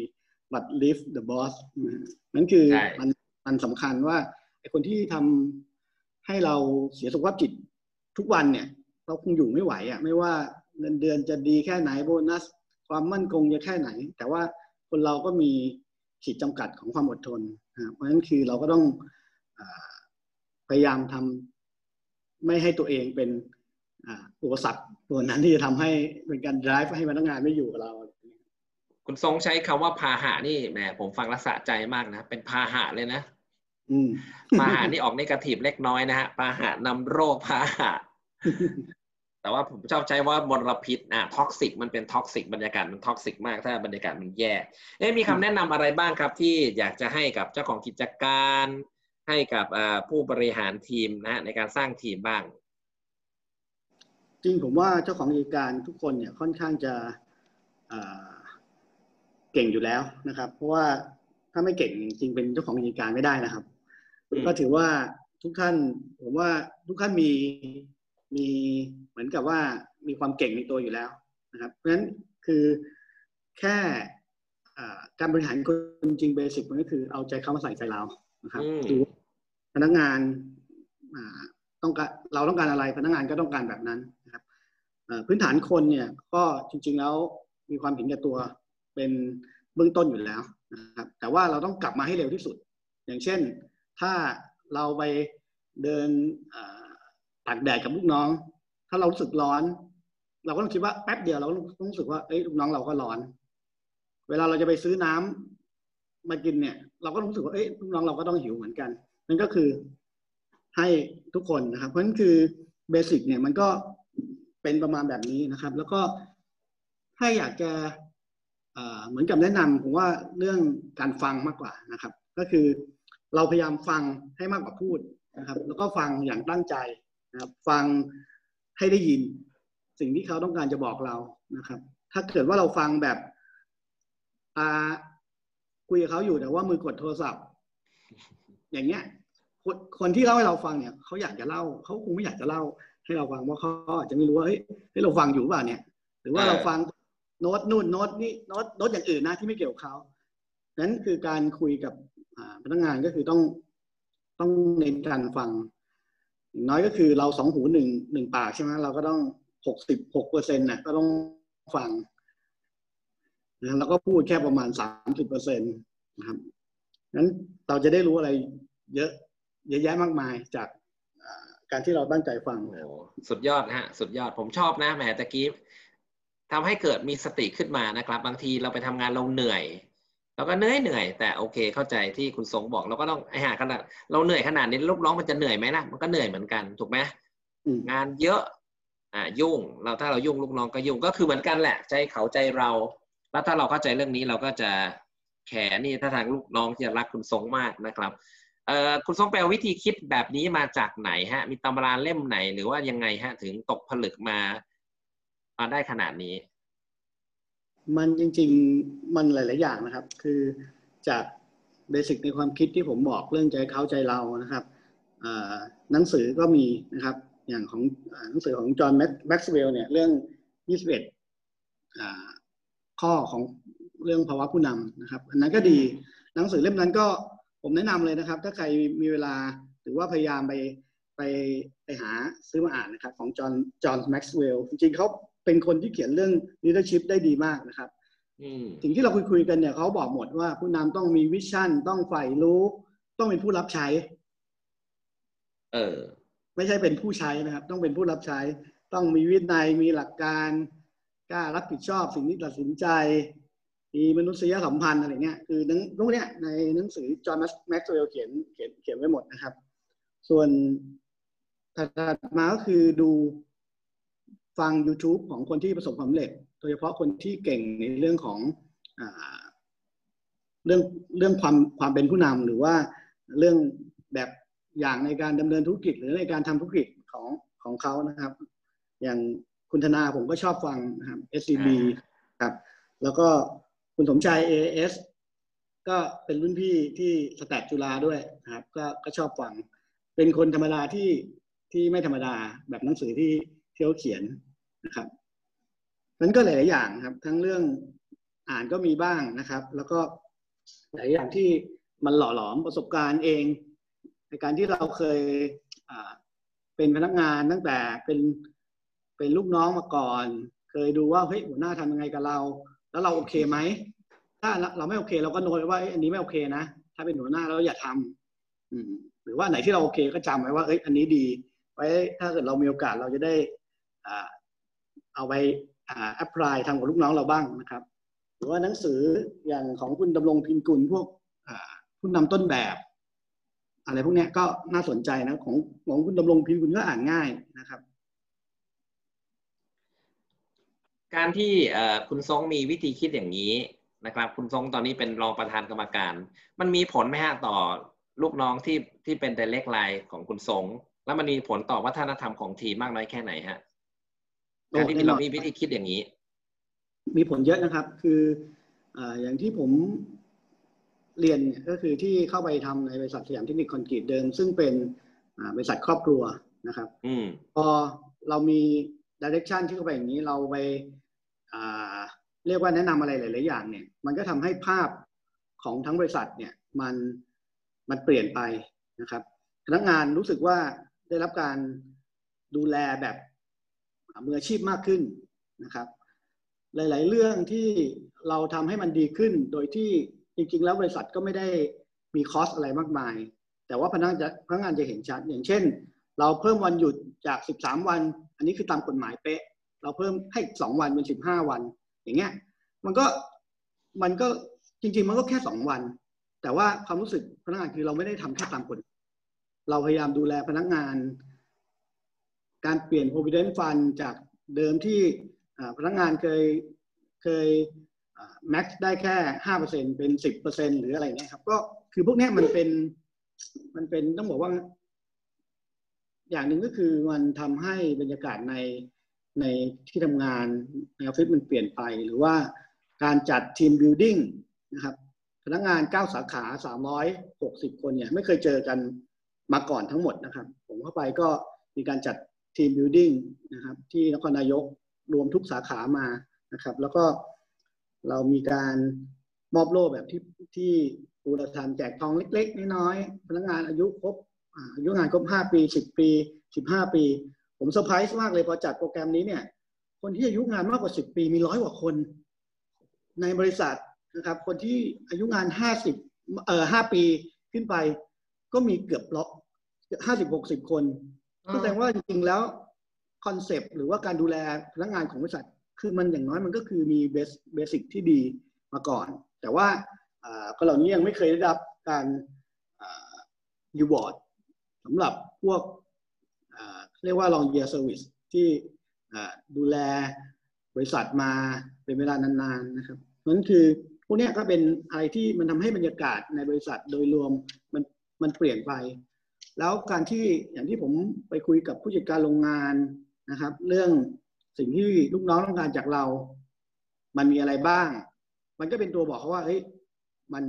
but leave the boss นั่นคือมันมันสำคัญว่าไอ้คนที่ทำให้เราเสียสุขภาพจิตทุกวันเนี่ย เราคงอยู่ไม่ไหวอะ ไม่ว่าเงินเดือนจะดีแค่ไหนโบนัส ความมั่นคงจะแค่ไหน แต่ว่าคนเราก็มีขีดจำกัดของความอดทน เพราะฉะนั้นคือเราก็ต้อง พยายามทำไม่ให้ตัวเองเป็นอุปสรรคตัวนั้นที่จะทำให้เป็นการ drive ให้พนักงานไม่อยู่กับเรา คุณทรงใช้คำว่าพาหะนี่แหมผมฟังรักษาใจมากนะ เป็นพาหะเลยนะพาหะนี่ออก negative เล็กน้อยนะฮะพาหะนำโรคพาหะแต่ว่าผมชอบใช้ว่ามลพิษอะ toxic มันเป็น toxic บรรยากาศมัน toxic มากถ้าบรรยากาศมันแย่เอ๊มีคำแนะนำอะไรบ้างครับ ที่อยากจะให้กับเจ้าของกิจการ ให้กับผู้บริหารทีมนะในการสร้างทีมบ้าง จริงผมว่าเจ้าของกิจการทุกคนเนี่ยค่อนข้างจะเก่งอยู่แล้วนะครับ เพราะว่าถ้าไม่เก่งจริงเป็นเจ้าของกิจการไม่ได้นะครับ ก็ถือว่าทุกท่าน ผมว่าทุกท่านมีมีเหมือนกับว่ามีความเก่งในตัวอยู่แล้วนะครับ เพราะฉะนั้นคือแค่การบริหารคนจริงเบสิกมันก็คือเอาใจเขามาใส่ใจเรานะครับดูพ นักงานต้องการเราต้องการอะไรพนักงานก็ต้องการแบบนั้นนะครับพื้นฐานคนเนี่ยก็จริง ๆแล้วมีความเห็นแก่ตัวเป็นเบื้องต้นอยู่แล้วนะครับ แต่ว่าเราต้องกลับมาให้เร็วที่สุด อย่างเช่น ถ้าเราไปเดินตากแดดกับลูกน้อง ถ้าเรารู้สึกร้อน เราก็ต้องคิดว่าแป๊บเดียวเราต้องรู้สึกว่าเอ้ยลูกน้องเราก็ร้อน เวลาเราจะไปซื้อน้ำมากินเนี่ย เราก็รู้สึกว่าเอ้ยลูกน้องเราก็ต้องหิวเหมือนกัน นั่นก็คือให้ทุกคนนะครับ เพราะนั้นคือเบสิกเนี่ยมันก็เป็นประมาณแบบนี้นะครับ แล้วก็ถ้าอยากจะเหมือนกับแนะนำผมว่าเรื่องการฟังมากกว่านะครับ ก็คือเราพยายามฟังให้มากกว่าพูดนะครับ แล้วก็ฟังอย่างตั้งใจนะครับ ฟังให้ได้ยิน สิ่งที่เขาต้องการจะบอกเรานะครับ ถ้าเกิดว่าเราฟังแบบตาคุยกับเขาอยู่แต่ว่ามือกดโทรศัพท์ อย่างเงี้ย คนคนที่เล่าให้เราฟังเนี่ยเขาอยากจะเล่าเขาคงไม่อยากจะเล่าให้เราฟังว่าเขาอาจจะไม่รู้ว่าเฮ้ยให้เราฟังอยู่เปล่าเนี่ย หรือว่าเราฟังโน้ตนู่นโน้ตนี่โน้ตโน้ตอย่างอื่นนะที่ไม่เกี่ยวกับเขานั้นคือการคุยกับพนักงานก็คือต้องต้องเน้นการฟังอย่างน้อยก็คือเราสองหูหนึ่งหนึ่งปากใช่ไหมเราก็ต้องหกสิบหกเปอร์เซ็นต์น่ะก็ต้องฟังนะแล้วก็พูดแค่ประมาณสามสิบเปอร์เซ็นต์นะครับนั้นเราจะได้รู้อะไรเยอะ เยอะแยะมากมายจากการที่เราตั้งใจฟังสุดยอดนะฮะสุดยอดผมชอบนะแหมตะกี้ทำให้เกิดมีสติขึ้นมานะครับ บางทีเราไปทำงานเราเหนื่อยเราก็เหนื่อยเหนื่อยแต่โอเคเข้าใจที่คุณสงบอกเราก็ต้องไอ้หาขนาดเราเหนื่อยขนาดนี้ลูกน้องมันจะเหนื่อยไหมนะมันก็เหนื่อยเหมือนกันถูกไหมงานเยอะอ่ายุ่ง เราถ้าเรายุ่งลูกน้องก็ยุ่งก็คือเหมือนกันแหละ ใจเขาใจเรา แล้วถ้าเราเข้าใจเรื่องนี้เราก็จะแขนี่ถ้าทางลูกน้องจะรักคุณทรงมากนะครับเอ่อ คุณทรงแปลวิธีคิดแบบนี้มาจากไหนฮะ มีตำราเล่มไหนหรือว่ายังไงฮะ ถึงตกผลึกมามาได้ขนาดนี้ มันจริง ๆ มันหลาย ๆ อย่างนะครับ คือจากเบสิกในความคิดที่ผมบอกเรื่องใจเขาใจเรานะครับหนังสือก็มีนะครับ อย่างของหนังสือของจอห์นแม็กซ์เวลล์เนี่ยเรื่อง 21 ข้อของเรื่องภาวะผู้นำนะครับ อันนั้นก็ดี หนังสือเล่มนั้นก็ ผมแนะนำเลยนะครับ ถ้าใครมีเวลาหรือว่าพยายามไปไปไปหาซื้อมาอ่านนะครับ ของจอห์นจอห์นแม็กซ์เวลล์จริงๆเขาเป็นคนที่เขียนเรื่อง leadership ได้ดีมากนะครับสิ่งที่เราคุยคุยกันเนี่ยเขาบอกหมดว่าผู้นำต้องมีวิชั่น ต้องใฝ่รู้ ต้องเป็นผู้รับใช้ เออ ไม่ใช่เป็นผู้ใช้นะครับ ต้องเป็นผู้รับใช้ ต้องมีวินัยมีหลักการกล้ารับผิดชอบสิ่งที่ตัดสินใจ มีมนุษยสัมพันธ์อะไรเงี้ยคือนังพวกเนี้ยในหนังสือจอห์นแม็กซ์เวลล์เขียนเขียนเขียนไว้หมดนะครับ ส่วนถัดมาก็คือดูฟัง YouTube ของคนที่ประสบความสำเร็จ โดยเฉพาะคนที่เก่งในเรื่องของอเรื่องเรื่องความความเป็นผู้นำหรือว่าเรื่องแบบอย่างในการดำเนินธุรกิจ หรือในการทำธุรกิจของของเขานะครับ อย่างคุณธนาผมก็ชอบฟังนะครับ SCB ครับ แล้วก็ คุณสมชาย AS ก็เป็นรุ่นพี่ที่สแตทจุฬาด้วยนะครับ ก็ก็ชอบฟัง เป็นคนธรรมดาที่ที่ไม่ธรรมดาแบบหนังสือที่ที่เขาเขียนนะครับนั้นก็หลายอย่างครับ ทั้งเรื่องอ่านก็มีบ้างนะครับ แล้วก็หลายอย่างที่มันหล่อหลอมประสบการณ์เอง ในการที่เราเคยเป็นพนักงานตั้งแต่เป็นเป็นลูกน้องมาก่อน เคยดูว่าเฮ้ยหัวหน้าทำยังไงกับเรา แล้วเราโอเคไหม ถ้าเราไม่โอเค เราก็โน้ตว่าอันนี้ไม่โอเคนะ ถ้าเป็นหัวหน้าเราอย่าทำอืม หรือว่าไหนที่เราโอเคก็จำไว้ว่าเอ้ยอันนี้ดี ไว้ถ้าเกิดเรามีโอกาสเราจะได้อ่าเอาไปแอพพลายทำกับลูกน้องเราบ้างนะครับ หรือว่าหนังสืออย่างของคุณดำรงพินกุลพวกผู้นำต้นแบบอะไรพวกนี้ก็น่าสนใจนะของของคุณดำรงพินกุลก็อ่านง่ายนะครับ การที่คุณทรงมีวิธีคิดอย่างนี้นะครับ คุณทรงตอนนี้เป็นรองประธานกรรมการ มันมีผลไหมฮะต่อลูกน้องที่ที่เป็นแต่เล็กไลน์ของคุณทรงแล้วมันมีผลต่อวัฒนธรรมของทีมมากน้อยแค่ไหนฮะการที่เรามีวิธีคิดอย่างนี้ มีผลเยอะนะครับ คืออย่างที่ผมเรียนก็คือที่เข้าไปทำในบริษัทสยามเทคนิคคอนกรีตเดิม ซึ่งเป็นบริษัทครอบครัวนะครับอพอเรามี ดิเรกชันที่เข้าไปอย่างนี้เราไปเรียกว่าแนะนำอะไรหลาย ๆ อย่างเนี่ย มันก็ทำให้ภาพของทั้งบริษัทเนี่ยมันมันเปลี่ยนไปนะครับพนักงานรู้สึกว่าได้รับการดูแลแบบมืออาชีพมากขึ้นนะครับ หลาย ๆ เรื่องที่เราทำให้มันดีขึ้น โดยที่จริง ๆ แล้วบริษัทก็ไม่ได้มีคอสอะไรมากมาย แต่ว่าพนักงานพนักงานจะเห็นชัดอย่างเช่น เราเพิ่มวันหยุดจาก 13 วัน อันนี้คือตามกฎหมายเป๊ะ เราเพิ่มให้2วันเป็น 15 วัน อย่างเงี้ย มันก็มันก็จริง ๆ มันก็แค่2วัน แต่ว่าความรู้สึกพนักงานคือเราไม่ได้ทำแค่ตามกฎเราพยายามดูแลพนักงาน การเปลี่ยน provident fund จากเดิมที่พนักงานเคยเคย max ได้แค่ห้าเปอร์เซ็นเป็นสิบเปอร์เซ็นหรืออะไรเงี้ยครับ ก็คือพวกนี้มันเป็นมันเป็นต้องบอกว่า อย่างหนึ่งก็คือมันทำให้บรรยากาศในในที่ทำงานในออฟฟิศมันเปลี่ยนไป หรือว่าการจัด team buildingนะครับพนักงานเก้าสาขาสามร้อยหกสิบคนเนี่ยไม่เคยเจอกันมาก่อนทั้งหมดนะครับ ผมเข้าไปก็มีการจัด team building นะครับ ที่นครนายกรวมทุกสาขามานะครับ แล้วก็เรามีการมอบโล่แบบที่ที่ปูรทานแจกทองเล็ก ๆ น้อยๆพนักงานอายุครบ อายุงานครบห้าปีสิบปีสิบห้าปี ผมเซอร์ไพรส์มากเลยพอจัดโปรแกรมนี้เนี่ย คนที่อายุงานมากกว่าสิบปีมีร้อยกว่าคน ในบริษัทนะครับ คนที่อายุงานห้าสิบเอ่อห้าปีขึ้นไป ก็มีเกือบล็อกห้าสิบหกสิบคนแสดงว่าจริงๆแล้ว concept หรือว่าการดูแลพนักงานของบริษัท คือมันอย่างน้อยมันก็คือมี base basic ที่ดีมาก่อน แต่ว่าก็เหล่านี้ยังไม่เคยได้รับการ reward สำหรับพวกเรียกว่า long year service ที่ดูแลบริษัทมาเป็นเวลานานๆนะครับนั้นคือพวกนี้ก็เป็นอะไรที่มันทำให้บรรยากาศในบริษัทโดยรวมมันมันเปลี่ยนไป แล้วการที่อย่างที่ผมไปคุยกับผู้จัดการโรงงานนะครับ เรื่องสิ่งที่ลูกน้องต้องการจากเรา มันมีอะไรบ้าง มันก็เป็นตัวบอกเขาว่าเฮ้ยมัน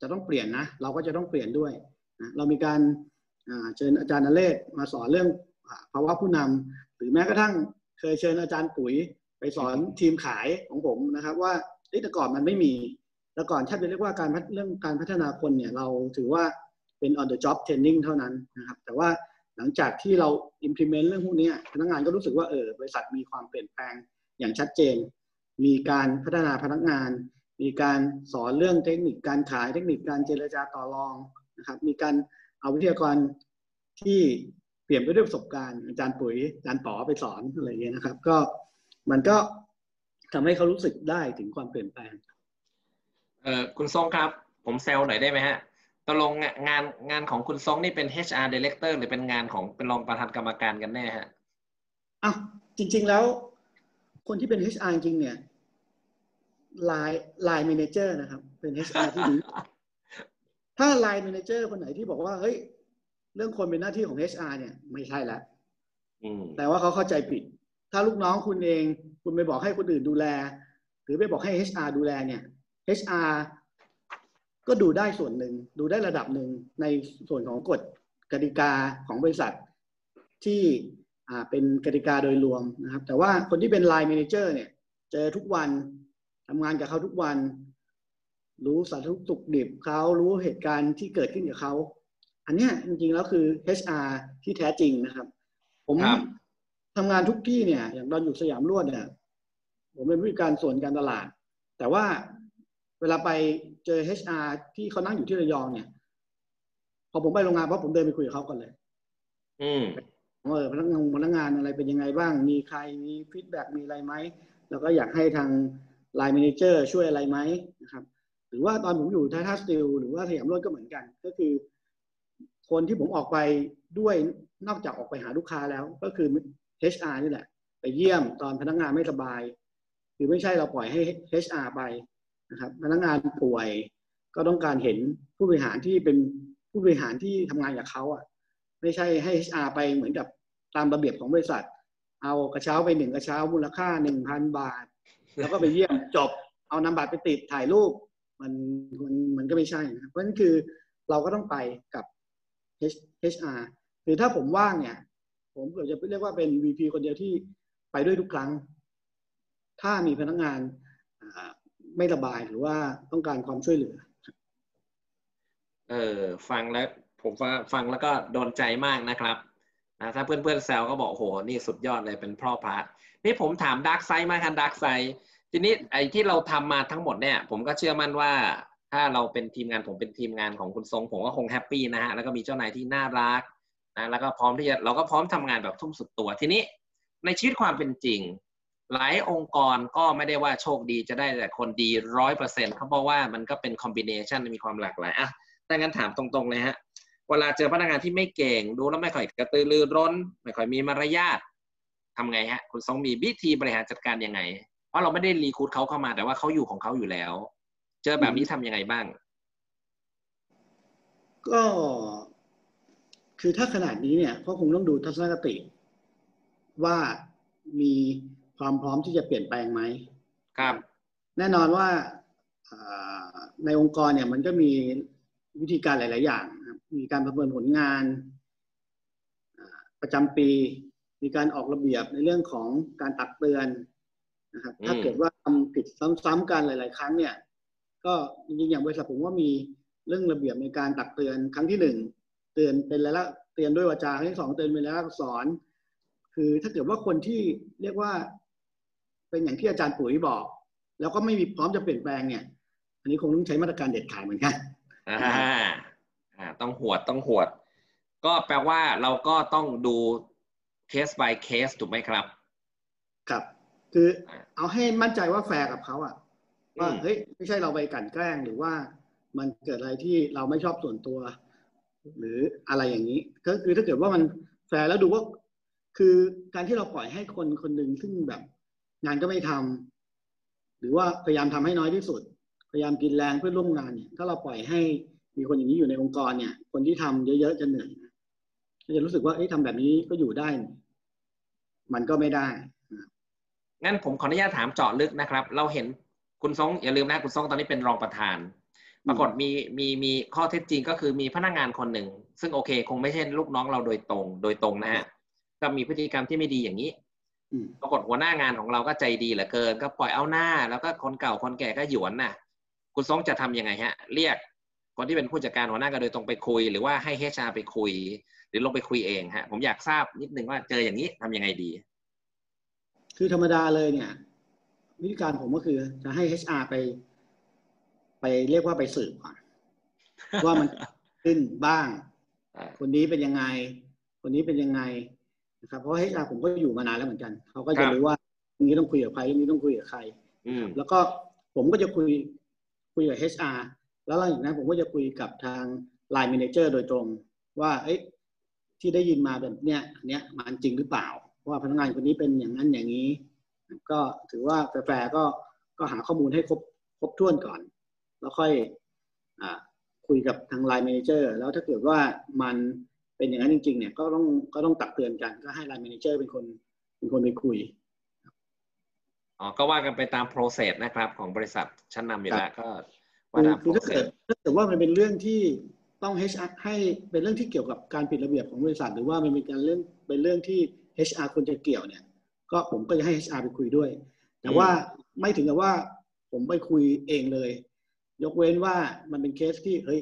จะต้องเปลี่ยนนะ เราก็จะต้องเปลี่ยนด้วยนะเรามีการ เชิญอาจารย์นเรศมาสอนเรื่องภาวะผู้นำหรือแม้กระทั่งเคยเชิญอาจารย์ปุ๋ยไปสอนทีมขายของผมนะครับ ว่าแต่ก่อนมันไม่มีแต่ก่อนถ้าจะเรียกว่าการเรื่องการพัฒนาคนเนี่ยเราถือว่าเป็น on the job training เท่านั้นนะครับ แต่ว่าหลังจากที่เรา implement เรื่องพวกนี้พนักงานก็รู้สึกว่าเออบริษัทมีความเปลี่ยนแปลงอย่างชัดเจน มีการพัฒนาพนักงาน มีการสอนเรื่องเทคนิคการขายเทคนิคการเจรจาต่อรองนะครับ มีการ เอาวิทยากรที่เปลี่ยนไปด้วยประสบการณ์อาจารย์ปุ๋ยอาจารย์ป๋อไปสอนอะไรเงี้ยนะครับ ก็มันก็ทำให้เขารู้สึกได้ถึงความเปลี่ยนแปลงเออคุณทรงครับ ผมแซวหน่อยได้ไหมฮะตกลงงานงานของคุณทรงนี่เป็น HR Director หรือเป็นงานของเป็นรองประธานกรรมการกันแน่ฮะอ้าวจริง ๆแล้ว คนที่เป็น HR จริงเนี่ย line line manager นะครับ เป็น HR ที่ดี ถ้า line manager คนไหนที่บอกว่าเฮ้ยเรื่องคนเป็นหน้าที่ของ HR เนี่ย ไม่ใช่แล้วแต่ว่าเขาเข้าใจผิด ถ้าลูกน้องคุณเองคุณไปบอกให้คนอื่นดูแล หรือไปบอกให้ HR ดูแลเนี่ย HR ก็ดูได้ส่วนหนึ่ง ดูได้ระดับหนึ่งในส่วนของกฎกติกาของบริษัท ที่เป็นกติกาโดยรวมนะครับ แต่ว่าคนที่เป็นไลน์แมเนเจอร์เนี่ย เจอทุกวันทำงานกับเขาทุกวัน รู้สารทุกสุขดิบเขารู้เหตุการณ์ที่เกิดขึ้นกับเขา อันนี้จริงๆแล้วคือ HR ที่แท้จริงนะครับ ผมทำงานทุกที่เนี่ย อย่างตอนอยู่สยามรวดเนี่ย ผมเป็นผู้การส่วนการตลาด แต่ว่าเวลาไปเจอ HR ที่เขานั่งอยู่ที่ระยองเนี่ย พอผมไปโรงงานเพราะผมเดินไปคุยกับเขาก่อนเลย อืมเออพนักงานพนักงานอะไรเป็นยังไงบ้าง มีใครมี feedback มีอะไรไหม แล้วก็อยากให้ทาง line manager ช่วยอะไรไหมนะครับ หรือว่าตอนผมอยู่ Tata Steel หรือว่าสยามรถก็เหมือนกัน ก็คือ คนที่ผมออกไปด้วยนอกจากออกไปหาลูกค้าแล้ว ก็คือ HR นี่แหละ ไปเยี่ยมตอนพนักงานไม่สบายคือไม่ใช่เราปล่อยให้ HR ไปนะครับพนักงานป่วย ก็ต้องการเห็นผู้บริหารที่เป็นผู้บริหารที่ทำงานกับเขาอะ ไม่ใช่ให้ HR ไปเหมือนกับตามระเบียบของบริษัท เอากระเช้าไปหนึ่งกระเช้ามูลค่าหนึ่งพันบาท แล้วก็ไปเยี่ยมจบ เอานำบัตรไปติดถ่ายรูป มันมันมันก็ไม่ใช่นะเพราะฉะนั้นคือเราก็ต้องไปกับ HR คือถ้าผมว่างเนี่ย ผมเกือบจะเรียกว่าเป็น VP คนเดียวที่ไปด้วยทุกครั้ง ถ้ามีพนักงานไม่ระบายหรือว่าต้องการความช่วยเหลือ เออฟังแล้ว ผมฟังแล้วก็โดนใจมากนะครับนะถ้าเพื่อนๆแซวก็บอกโหนี่สุดยอดเลยเป็นพ่อพระนี่ผมถามดักไซมาคันดักไซ ทีนี้ไอ้ที่เราทำมาทั้งหมดเนี่ย ผมก็เชื่อมั่นว่า ถ้าเราเป็นทีมงานผมเป็นทีมงานของคุณทรงผมก็คงแฮปปี้นะฮะแล้วก็มีเจ้านายที่น่ารักนะแล้วก็พร้อมที่จะเราก็พร้อมทำงานแบบทุ่มสุดตัวทีนี้ในชีวิตความเป็นจริง หลายองค์กรก็ไม่ได้ว่าโชคดีจะได้แต่คนดีร้อยเปอร์เซ็นต์เขาบอกว่ามันก็เป็นคอมบิเนชันมีความหลากหลายอะแต่งั้นถามตรงๆเลยฮะเวลาเจอพนักงานที่ไม่เก่งดูแล้วไม่ค่อยกระตือรือร้น ไม่ค่อยมีมารยาททำไงฮะ คุณทรงมีวิธีบริหารจัดการยังไง เพราะเราไม่ได้รีคูดเขาเข้ามา แต่ว่าเขาอยู่ของเขาอยู่แล้ว เจอแบบนี้ทํำยังไงบ้าง ก็ คือถ้าขนาดนี้เนี่ยก็คงต้องดูทัศนคติ ว่ามีความพร้อมที่จะเปลี่ยนแปลงไหมครับ แน่นอนว่าในองค์กรเนี่ยมันก็มีวิธีการหลาย ๆ อย่าง มีการประเมินผลงานประจำปี มีการออกระเบียบในเรื่องของการตักเตือน นะครับถ้าเกิดว่าทำผิดซ้ำๆกันหลาย ๆ ครั้งเนี่ย ก็จริงๆอย่างบริษัทผมว่ามีเรื่องระเบียบในการตักเตือนครั้งที่หนึ่งเตือนเป็นรายละเตือนด้วยวาจาครั้งที่สองเตือนเป็นรายละอักษรคือถ้าเกิดว่าคนที่เรียกว่า เป็นอย่างที่อาจารย์ปุ๋ยบอก แล้วก็ไม่มีพร้อมจะเปลี่ยนแปลงเนี่ย อันนี้คงต้องใช้มาตรการเด็ดขาดเหมือนกันอ่าอ่า ต้องหวดต้องหวด ก็แปลว่าเราก็ต้องดูเคส by เคสถูกไหมครับ ครับ คือเอาให้มั่นใจว่าแฟร์กับเขาอะว่าเฮ้ยไม่ใช่เราไปกลั่นแกล้งหรือว่ามันเกิดอะไรที่เราไม่ชอบส่วนตัว หรืออะไรอย่างนี้ ก็คือถ้าเกิดว่ามันแฟร์แล้วดูว่าคือการที่เราปล่อยให้คนคนหนึ่งซึ่งแบบ งานก็ไม่ทำหรือว่าพยายามทำให้น้อยที่สุด พยายามกินแรงเพื่อนร่วมงานเนี่ย ถ้าเราปล่อยให้มีคนอย่างนี้อยู่ในองค์กรเนี่ย คนที่ทำเยอะๆจะเหนื่อยก็จะรู้สึกว่าเอ๊ะทำแบบนี้ก็อยู่ได้ มันก็ไม่ได้ งั้นผมขออนุญาตถามเจาะลึกนะครับ เราเห็นคุณซงอย่าลืมนะคุณซงตอนนี้เป็นรองประธาน ปรากฏมีมีมีข้อเท็จจริงก็คือมีพนักงานคนหนึ่ง ซึ่งโอเค คงไม่ใช่ลูกน้องเราโดยตรง โดยตรงนะฮะก็มีพฤติกรรมที่ไม่ดีอย่างนี้ปรากฏหัวหน้างานของเราก็ใจดีเหลือเกิน ก็ปล่อยเอาหน้า แล้วก็คนเก่าคนแก่ก็หยวนน่ะ คุณซงจะทํำยังไงฮะ เรียกคนที่เป็นผู้จัดการหัวหน้ากันโดยตรงไปคุย หรือว่าให้เฮชาไปคุย หรือลงไปคุยเองฮะ ผมอยากทราบนิดนึงว่าเจออย่างนี้ทํำยังไงดี คือธรรมดาเลยเนี่ย วิธีการผมก็คือ จะให้ HR ไป ไปเรียกว่าไปสืบก่อนว่ามันขึ้นบ้าง คนนี้เป็นยังไง คนนี้เป็นยังไงนะครับเพราะเฮอาผมก็อยู่มานานแล้วเหมือนกัน เขาก็จะรู้ว่าตรงนี้ต้องคุยกับใครตรงนี้ต้องคุยกับใครแล้วก็ผมก็จะคุยคุยกับ HR แล้วหลังจากนั้นผมก็จะคุยกับทาง Line Manager โดยตรง ว่าเอ๊ะที่ได้ยินมาแบบเนี้ยเนี้ยมันจริงหรือเปล่า ว่าพนักงานคนนี้เป็นอย่างนั้นอย่างนี้ ก็ถือว่าแฟร์ก็ก็หาข้อมูลให้ครบครบถ้วนก่อน แล้วค่อยคุยกับทาง line manager แล้วถ้าเกิดว่ามันเป็นอย่างนั้นจริง ๆ เนี่ยก็ต้องก็ต้องตักเตือนกัน ก็ให้ line manager เป็นคนเป็นคนไปคุยอ๋อก็ว่ากันไปตาม process นะครับ ของบริษัทชั้นนำอยู่แล้วก็ว่าตาม processถ้าเกิดว่ามันเป็นเรื่องที่ต้อง HR ให้เป็นเรื่องที่เกี่ยวกับการผิดระเบียบของบริษัท หรือว่ามันเป็นการเรื่องเป็นเรื่องที่ HR ควรจะเกี่ยวเนี่ย ก็ผมก็จะให้ HR ไปคุยด้วย แต่ว่าไม่ถึงกับว่าผมไปคุยเองเลย ยกเว้นว่ามันเป็นเคสที่เฮ้ย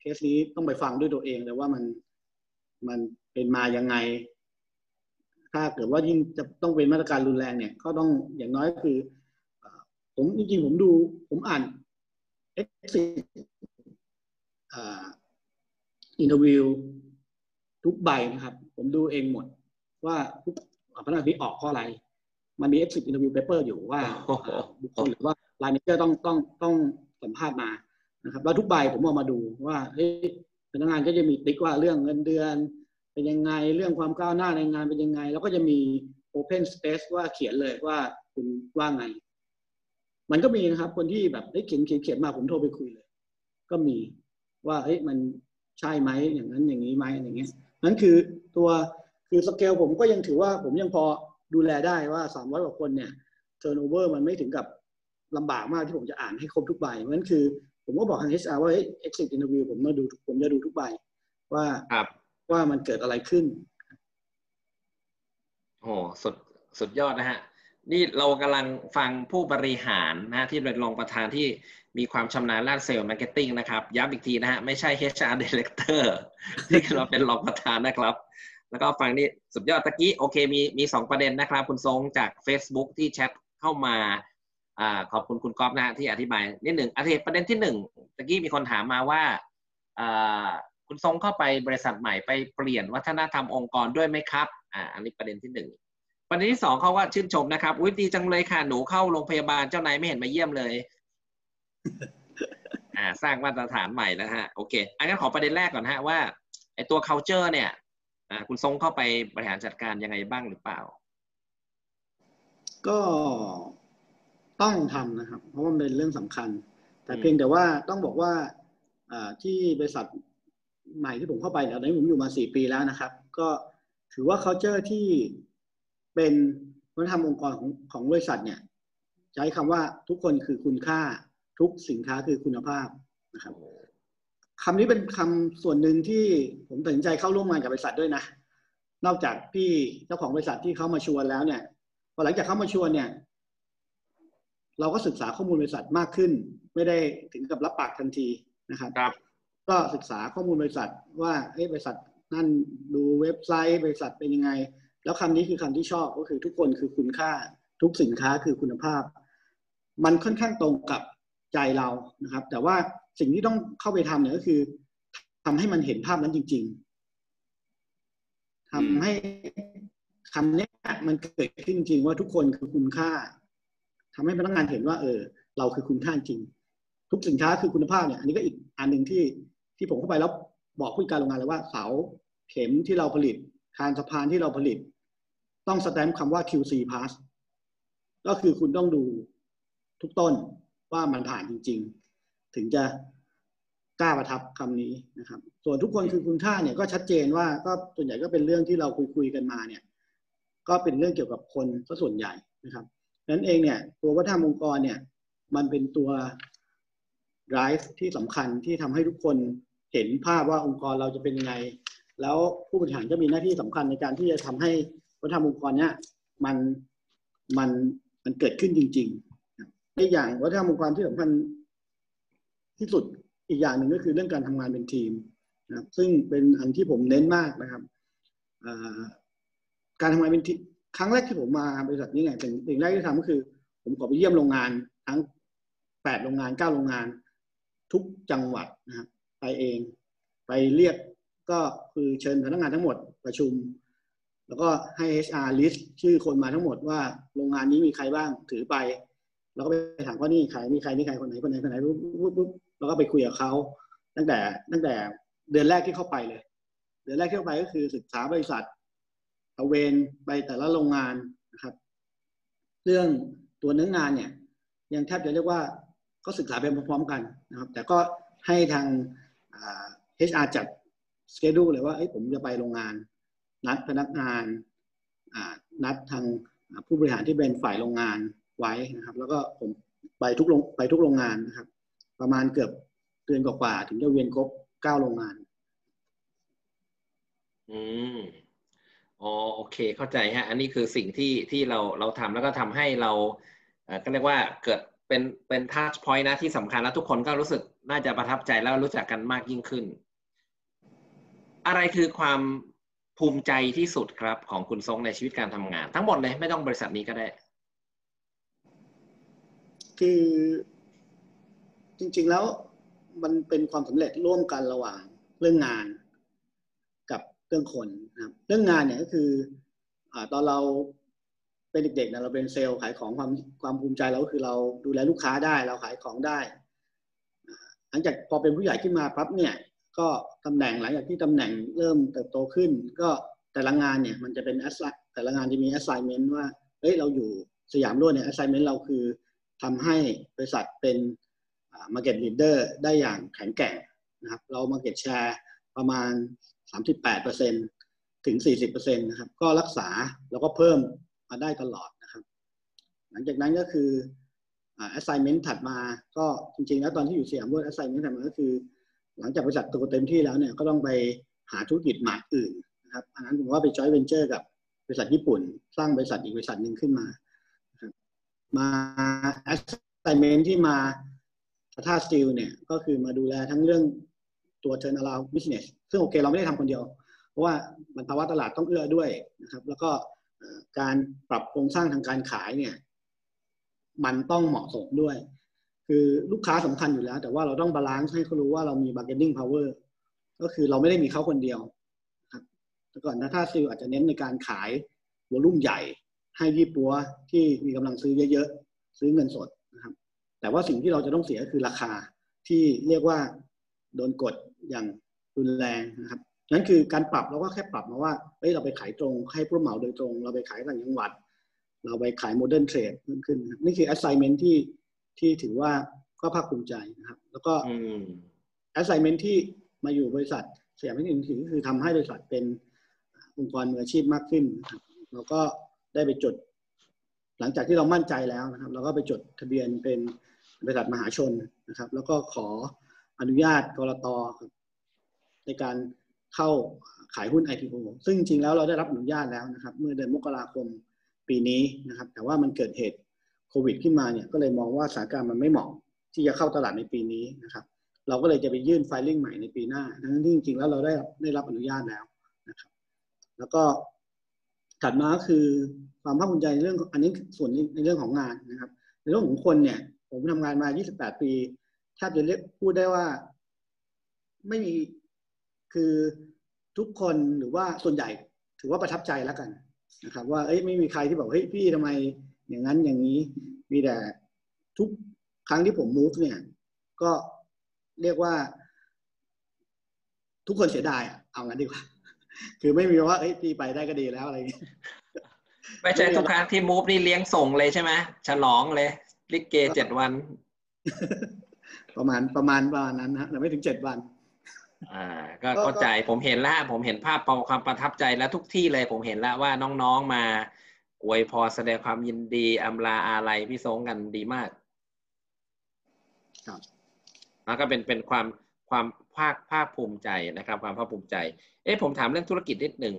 เคสนี้ต้องไปฟังด้วยตัวเองเลยว่ามันมันเป็นมายังไง ถ้าเกิดว่ายิ่งจะต้องเป็นมาตรการรุนแรงเนี่ย ก็ต้องอย่างน้อยคือผมจริงๆผมดู ผมอ่าน exit อินเทอร์วิวทุกใบนะครับ ผมดูเองหมด ว่าทุกพนักงานที่ออกเพราะอะไร มันมี exit interview paper อยู่ว่าบุคคลหรือว่า line manager ต้องต้องต้องสัมภาษณ์มานะครับแล้วทุกใบผมเอามาดูว่าเฮ้ยพนักงานก็จะมีติ๊กว่าเรื่องเงินเดือน เป็นยังไงเรื่องความก้าวหน้าในงานเป็นยังไง แล้วก็จะมี open space ว่าเขียนเลยว่าคุณว่าไง มันก็มีนะครับ คนที่แบบได้เขียนเขียนเขียนมาผมโทรไปคุยเลย ก็มีว่าเฮ้ยมันใช่ไหมอย่างนั้นอย่างนี้ไหมอย่างเงี้ยนั้นคือตัว คือสเกลผมก็ยังถือว่าผมยังพอดูแลได้ว่าสามร้อยกว่าคนเนี่ยturnover มันไม่ถึงกับลำบากมากที่ผมจะอ่านให้ครบทุกใบเพราะนั้นคือ ผมก็บอกทาง HR ว่าเฮ้ย exit interview ผมมาดูผมจะดูทุกใบ ว่าว่ามันเกิดอะไรขึ้นโอ้สุดสุดยอดนะฮะ นี่เรากำลังฟังผู้บริหารนะที่เป็นรองประธานที่มีความชำนาญด้าน sales marketing นะครับ ย้ำอีกทีนะฮะ ไม่ใช่ HR Director ที่เราเป็นรองประธานนะครับ แล้วก็ฟังนี่สุดยอดตะกี้โอเคมีมีสองประเด็นนะครับ คุณทรงจาก Facebook ที่แชทเข้ามาอ่าขอบคุณคุณก๊อฟนะที่อธิบายนิดหนึ่งอาทิตย์ประเด็นที่หนึ่งตะกี้มีคนถามมาว่าอ่าคุณทรงเข้าไปบริษัทใหม่ไปเปลี่ยนวัฒนธรรมองค์กรด้วยไหมครับอ่าอันนี้ประเด็นที่หนึ่งประเด็นที่สองเขาว่าชื่นชมนะครับอุ้ยดีจังเลยค่ะหนูเข้าโรงพยาบาลเจ้านายไม่เห็นมาเยี่ยมเลยอ่าสร้างมาตรฐานใหม่นะฮะโอเคอันนี้ขอประเด็นแรกก่อนฮะว่าไอตัว culture เนี่ย คุณทรงเข้าไปบริหารจัดการยังไงบ้างหรือเปล่า ก็ต้องทำนะครับ เพราะมันเป็นเรื่องสำคัญ แต่เพียงแต่ว่าต้องบอกว่าที่บริษัทใหม่ที่ผมเข้าไปตอนนี้ผมอยู่มาสี่ปีแล้วนะครับ ก็ถือว่า culture ที่เป็นวัฒนธรรมองค์กรของของบริษัทเนี่ย ใช้คำว่าทุกคนคือคุณค่าทุกสินค้าคือคุณภาพนะครับ คำนี้เป็นคำส่วนหนึ่งที่ผมตัดสินใจเข้าร่วมงานกับบริษัทด้วยนะ นอกจากพี่เจ้าของบริษัทที่เขามาชวนแล้วเนี่ยพอหลังจากเขามาชวนเนี่ย เราก็ศึกษาข้อมูลบริษัทมากขึ้น ไม่ได้ถึงกับรับปากทันทีนะครับครับ ก็ศึกษาข้อมูลบริษัทว่าเอ้บริษัทนั่นดูเว็บไซต์บริษัทเป็นยังไง แล้วคำนี้คือคำที่ชอบก็คือทุกคนคือคุณค่า ทุกสินค้าคือคุณภาพ มันค่อนข้างตรงกับใจเรานะครับ แต่ว่า สิ่งที่ต้องเข้าไปทำเนี่ยก็คือทำให้มันเห็นภาพนั้นจริง ๆทำให้คำนี้มันเกิดขึ้นจริงว่าทุกคนคือคุณค่าทำให้พนักงานเห็นว่า เออ เราคือคุณค่าจริง ทุกสินค้าคือคุณภาพเนี่ย อันนี้ก็อีกอันหนึ่งที่ที่ผมเข้าไปแล้วบอกผู้การโรงงานเลยว่าเสาเข็มที่เราผลิต คานสะพานที่เราผลิต ต้องสแตมป์คำว่า QC pass ก็คือคุณต้องดูทุกต้นว่ามันผ่านจริง ๆ ถึงจะกล้าประทับคำนี้นะครับ ส่วนทุกคนคือคุณค่าเนี่ยก็ชัดเจนว่าก็ส่วนใหญ่ก็เป็นเรื่องที่เราคุยคุยกันมาเนี่ย ก็เป็นเรื่องเกี่ยวกับคนซะส่วนใหญ่นะครับนั้นเองเนี่ย ตัววัฒนธรรมองค์กรเนี่ย มันเป็นตัว drive ที่สำคัญที่ทำให้ทุกคนเห็นภาพว่าองค์กรเราจะเป็นยังไง แล้วผู้บริหารก็มีหน้าที่สำคัญในการที่จะทำให้วัฒนธรรมองค์กรเนี้ยมันมันมันเกิดขึ้นจริงๆในอย่างวัฒนธรรมองค์กรที่สำคัญ ที่สุดอีกอย่างหนึ่งก็คือเรื่องการทำงานเป็นทีมนะครับ ซึ่งเป็นอันที่ผมเน้นมากนะครับการทำงานเป็นทีมครั้งแรกที่ผมมาบริษัทนี้ไงสิ่งแรกที่ทำก็คือ ผมขอไปเยี่ยมโรงงานทั้งแปดโรงงานเก้าโรงงาน ทุกจังหวัดนะครับ ไปเอง ไปเรียกก็คือเชิญพนักงานทั้งหมดประชุม แล้วก็ให้ HR list ชื่อคนมาทั้งหมดว่าโรงงานนี้มีใครบ้างถือไป แล้วก็ไปถามว่านี่ใครนี่ใครนี่ใครคนไหนคนไหนคนไหนปุ๊บปุ๊บปุ๊บ แล้วก็ไปคุยกับเขาตั้งแต่ตั้งแต่เดือนแรกที่เข้าไปเลย เดือนแรกที่เข้าไปก็คือศึกษาบริษัทตะเวนไปแต่ละโรงงานนะครับ เรื่องตัวเนื้องานเนี่ย ยังแทบจะเรียกว่าก็ศึกษาไปพร้อมๆกันนะครับ แต่ก็ให้ทาง HR จัดสเกดูเลยว่าผมจะไปโรงงาน นัดพนักงานนัดทางผู้บริหารที่เป็นฝ่ายโรงงานไว้นะครับ แล้วก็ผมไปทุกโรงไปทุกโรงงานนะครับ ประมาณเกือบเดือนกว่าๆถึงจะเวียนครบเก้าโรงงาน อืมอ๋อโอเค เข้าใจฮะ อันนี้คือสิ่งที่ที่เราเราทำแล้วก็ทำให้เราเอ่อก็เรียกว่าเกิดเป็นเป็นทัชพอยต์นะที่สำคัญแล้วทุกคนก็รู้สึกน่าจะประทับใจแล้วรู้จักกันมากยิ่งขึ้น อะไรคือความภูมิใจที่สุดครับของคุณทรงในชีวิตการทำงาน ทั้งหมดเลยไม่ต้องบริษัทนี้ก็ได้ คือ จริง ๆ แล้วมันเป็นความสำเร็จร่วมกันระหว่างเรื่องงานกับเรื่องคนนะครับ เรื่องงานเนี่ยก็คืออตอนเราเป็นเด็กๆนะเราเป็นเซลล์ขายของความความภูมิใจเราก็คือเราดูแลลูกค้าได้เราขายของได้ หลังจากพอเป็นผู้ใหญ่ขึ้นมาปั๊บเนี่ย ก็ตำแหน่งหลังจากที่ตำแหน่งเริ่มเติบโตขึ้น ก็แต่ละงานเนี่ยมันจะเป็นแอสแต่ละงานจะมี assignment ว่าเฮ้ยเราอยู่สยามด้วยเนี่ย assignment เราคือทำให้บริษัทเป็น market leader ได้อย่างแข็งแกร่งนะครับเรา market share ประมาณ 38%ถึง 40%นะครับก็รักษาแล้วก็เพิ่มมาได้ตลอดนะครับ หลังจากนั้นก็คือ assignment ถัดมาก็จริงๆ แล้วตอนที่อยู่สยามด้วย assignment ถัดมาก็คือ หลังจากบริษัทโตเต็มที่แล้วเนี่ยก็ต้องไปหาธุรกิจใหม่อื่นนะครับอันนั้นผมว่าไป joint venture กับบริษัทญี่ปุ่น สร้างบริษัทอีกบริษัทหนึ่งขึ้นมามา assignment ที่มา Tata Steel เนี่ยก็คือมาดูแลทั้งเรื่องตัว turn around business ซึ่งโอเคเราไม่ได้ทำคนเดียว เพราะว่ามันภาวะตลาดต้องเอื้อด้วยนะครับ แล้วก็การปรับโครงสร้างทางการขายเนี่ยมันต้องเหมาะสมด้วย คือลูกค้าสำคัญอยู่แล้ว แต่ว่าเราต้อง balance ให้เขารู้ว่าเรามี bargaining power ก็คือเราไม่ได้มีเขาคนเดียวครับแต่ก่อนนะ Tata Steel อาจจะเน้นในการขายวอลุ่มใหญ่ ให้ยี่ปัวที่มีกำลังซื้อเยอะๆ ซื้อเงินสดนะครับ แต่ว่าสิ่งที่เราจะต้องเสียคือราคาที่เรียกว่าโดนกดอย่างรุนแรงนะครับนั่นคือการปรับเราก็แค่ปรับมาว่าเฮ้ยเราไปขายตรงให้ผู้เหมาโดยตรง เราไปขายต่างจังหวัด เราไปขายโมเดิร์นเทรดเพิ่มขึ้นนี่คือ assignment ที่ที่ถือว่าก็ภาคภูมิใจนะครับ แล้วก็ assignment ที่มาอยู่บริษัทเสียไม่ถึงถือคือทำให้บริษัทเป็นองค์กรมืออาชีพมากขึ้นนะครับเราก็ได้ไปจด หลังจากที่เรามั่นใจแล้วนะครับ เราก็ไปจดทะเบียนเป็น บริษัทมหาชนนะครับ แล้วก็ขออนุญาตกรตในการเข้าขายหุ้น IPO ซึ่งจริงแล้วเราได้รับอนุญาตแล้วนะครับ เมื่อเดือนมกราคมปีนี้นะครับ แต่ว่ามันเกิดเหตุโควิด ขึ้นมาเนี่ยก็เลยมองว่าสถานการณ์มันไม่เหมาะที่จะเข้าตลาดในปีนี้นะครับ เราก็เลยจะไปยื่นไฟลิ่งใหม่ในปีหน้าทั้งที่จริงๆแล้วเราได้ได้รับอนุญาตแล้วนะครับ แล้วก็ถัดมาคือความภาคภูมิใจในเรื่องอันนี้ส่วนในเรื่องของงานนะครับ ในเรื่องของคนเนี่ย ผมทำงานมา 28 ปีแทบจะเรียกพูดได้ว่า ไม่มีคือทุกคนหรือว่าส่วนใหญ่ ถือว่าประทับใจแล้วกันนะครับ ว่าเอ้ยไม่มีใครที่บอกเฮ้ยพี่ทำไม อย่างนั้นอย่างนี้ มีแต่ทุกครั้งที่ผมมูฟเนี่ย ก็เรียกว่า ทุกคนเสียดายอะเอางั้นดีกว่า คือไม่มีว่าเอ้ยพี่ไปได้ก็ดีแล้วอะไรอย่างนี้ไม่ใช่ทุกครั้งที่มูฟนี่เลี้ยงส่งเลยใช่ไหมฉลองเลย ลิเกเจ็ดวัน ประมาณประมาณประมาณนั้นนะแต่ไม่ถึงเจ็ดวัน อ่า ก็เข้าใจผมเห็นแล้วผมเห็นภาพความประทับใจแล้วทุกที่เลยผมเห็นแล้วว่าน้องๆมาอวยพรแสดงความยินดีอำลาอาลัยพี่ทรงกันดีมาก ครับแล้วก็เป็นเป็นความความภาคภาคภูมิใจนะครับ ความภาคภูมิใจ เอ๊ะผมถามเรื่องธุรกิจนิดหนึ่ง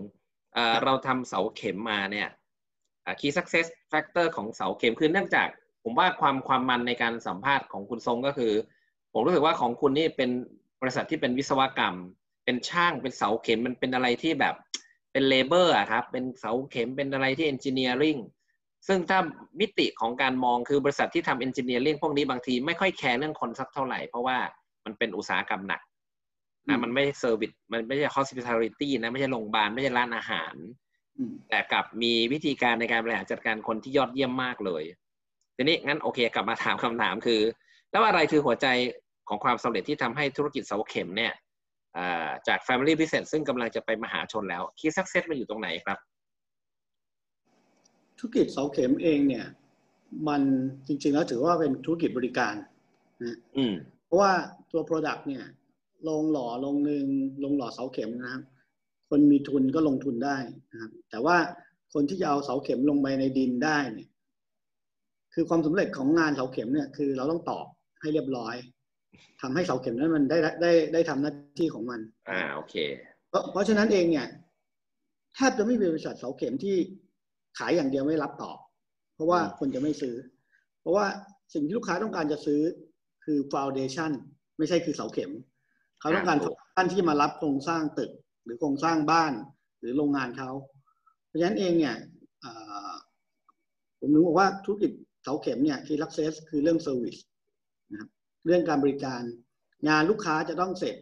เอ่อเราทำเสาเข็มมาเนี่ยอ่า key success factor ของเสาเข็มคือเนื่องจาก ผมว่าความความมันในการสัมภาษณ์ของคุณทรงก็คือ ผมรู้สึกว่าของคุณนี่เป็นบริษัทที่เป็นวิศวกรรม เป็นช่างเป็นเสาเข็มมันเป็นอะไรที่แบบเป็น labor อะครับเป็นเสาเข็มเป็นอะไรที่ engineering ซึ่งถ้ามิติของการมองคือบริษัทที่ทำ engineering พวกนี้บางทีไม่ค่อย care เรื่องคนสักเท่าไหร่ เพราะว่ามันเป็นอุตสาหกรรมหนักอืนะมมันไม่ใช่ service มันไม่ใช่ hospitality นะไม่ใช่โรงพยาบาลไม่ใช่ร้านอาหารอืมแต่กลับมีวิธีการในการบริหารจัดการคนที่ยอดเยี่ยมมากเลย ทีนี้งั้นโอเคกลับมาถามคำถามคือ แล้วอะไรคือหัวใจของความสำเร็จที่ทำให้ธุรกิจเสาเข็มเนี่ยอ่าจาก Family Business ซึ่งกำลังจะไปมหาชนแล้ว Key Success มันอยู่ตรงไหนครับ ธุรกิจเสาเข็มเองเนี่ย มันจริง ๆ แล้วถือว่าเป็นธุรกิจบริการอืมเพราะว่าตัว Product เนี่ยลงหล่อลงหนึ่งลงหล่อเสาเข็มนะครับ คนมีทุนก็ลงทุนได้นะครับแต่ว่าคนที่จะเอาเสาเข็มลงไปในดินได้เนี่ย คือความสำเร็จของงานเสาเข็มเนี่ยคือเราต้องตอกให้เรียบร้อยทำให้เสาเข็มนั้นมันได้ได้ได้ทำหน้าที่ของมัน อ่าโอเค เพราะเพราะฉะนั้นเองเนี่ยแทบจะไม่มีบริษัทเสาเข็มที่ขายอย่างเดียวไม่รับต่อเพราะว่าอืมคนจะไม่ซื้อ เพราะว่าสิ่งที่ลูกค้าต้องการจะซื้อคือฟ u n เดชั o นไม่ใช่คือเสาเข็ม เขาต้องการท่านที่มารับโครงสร้างตึก หรือโครงสร้างบ้านหรือโรงงานเขา เพราะฉะนั้นเองเนี่ยเอ่อผมนึกบอกว่าธุรกิจ เสาเข็มเนี่ย key success คือเรื่อง service นะครับเรื่องการบริการ งานลูกค้าจะต้องเสร็จ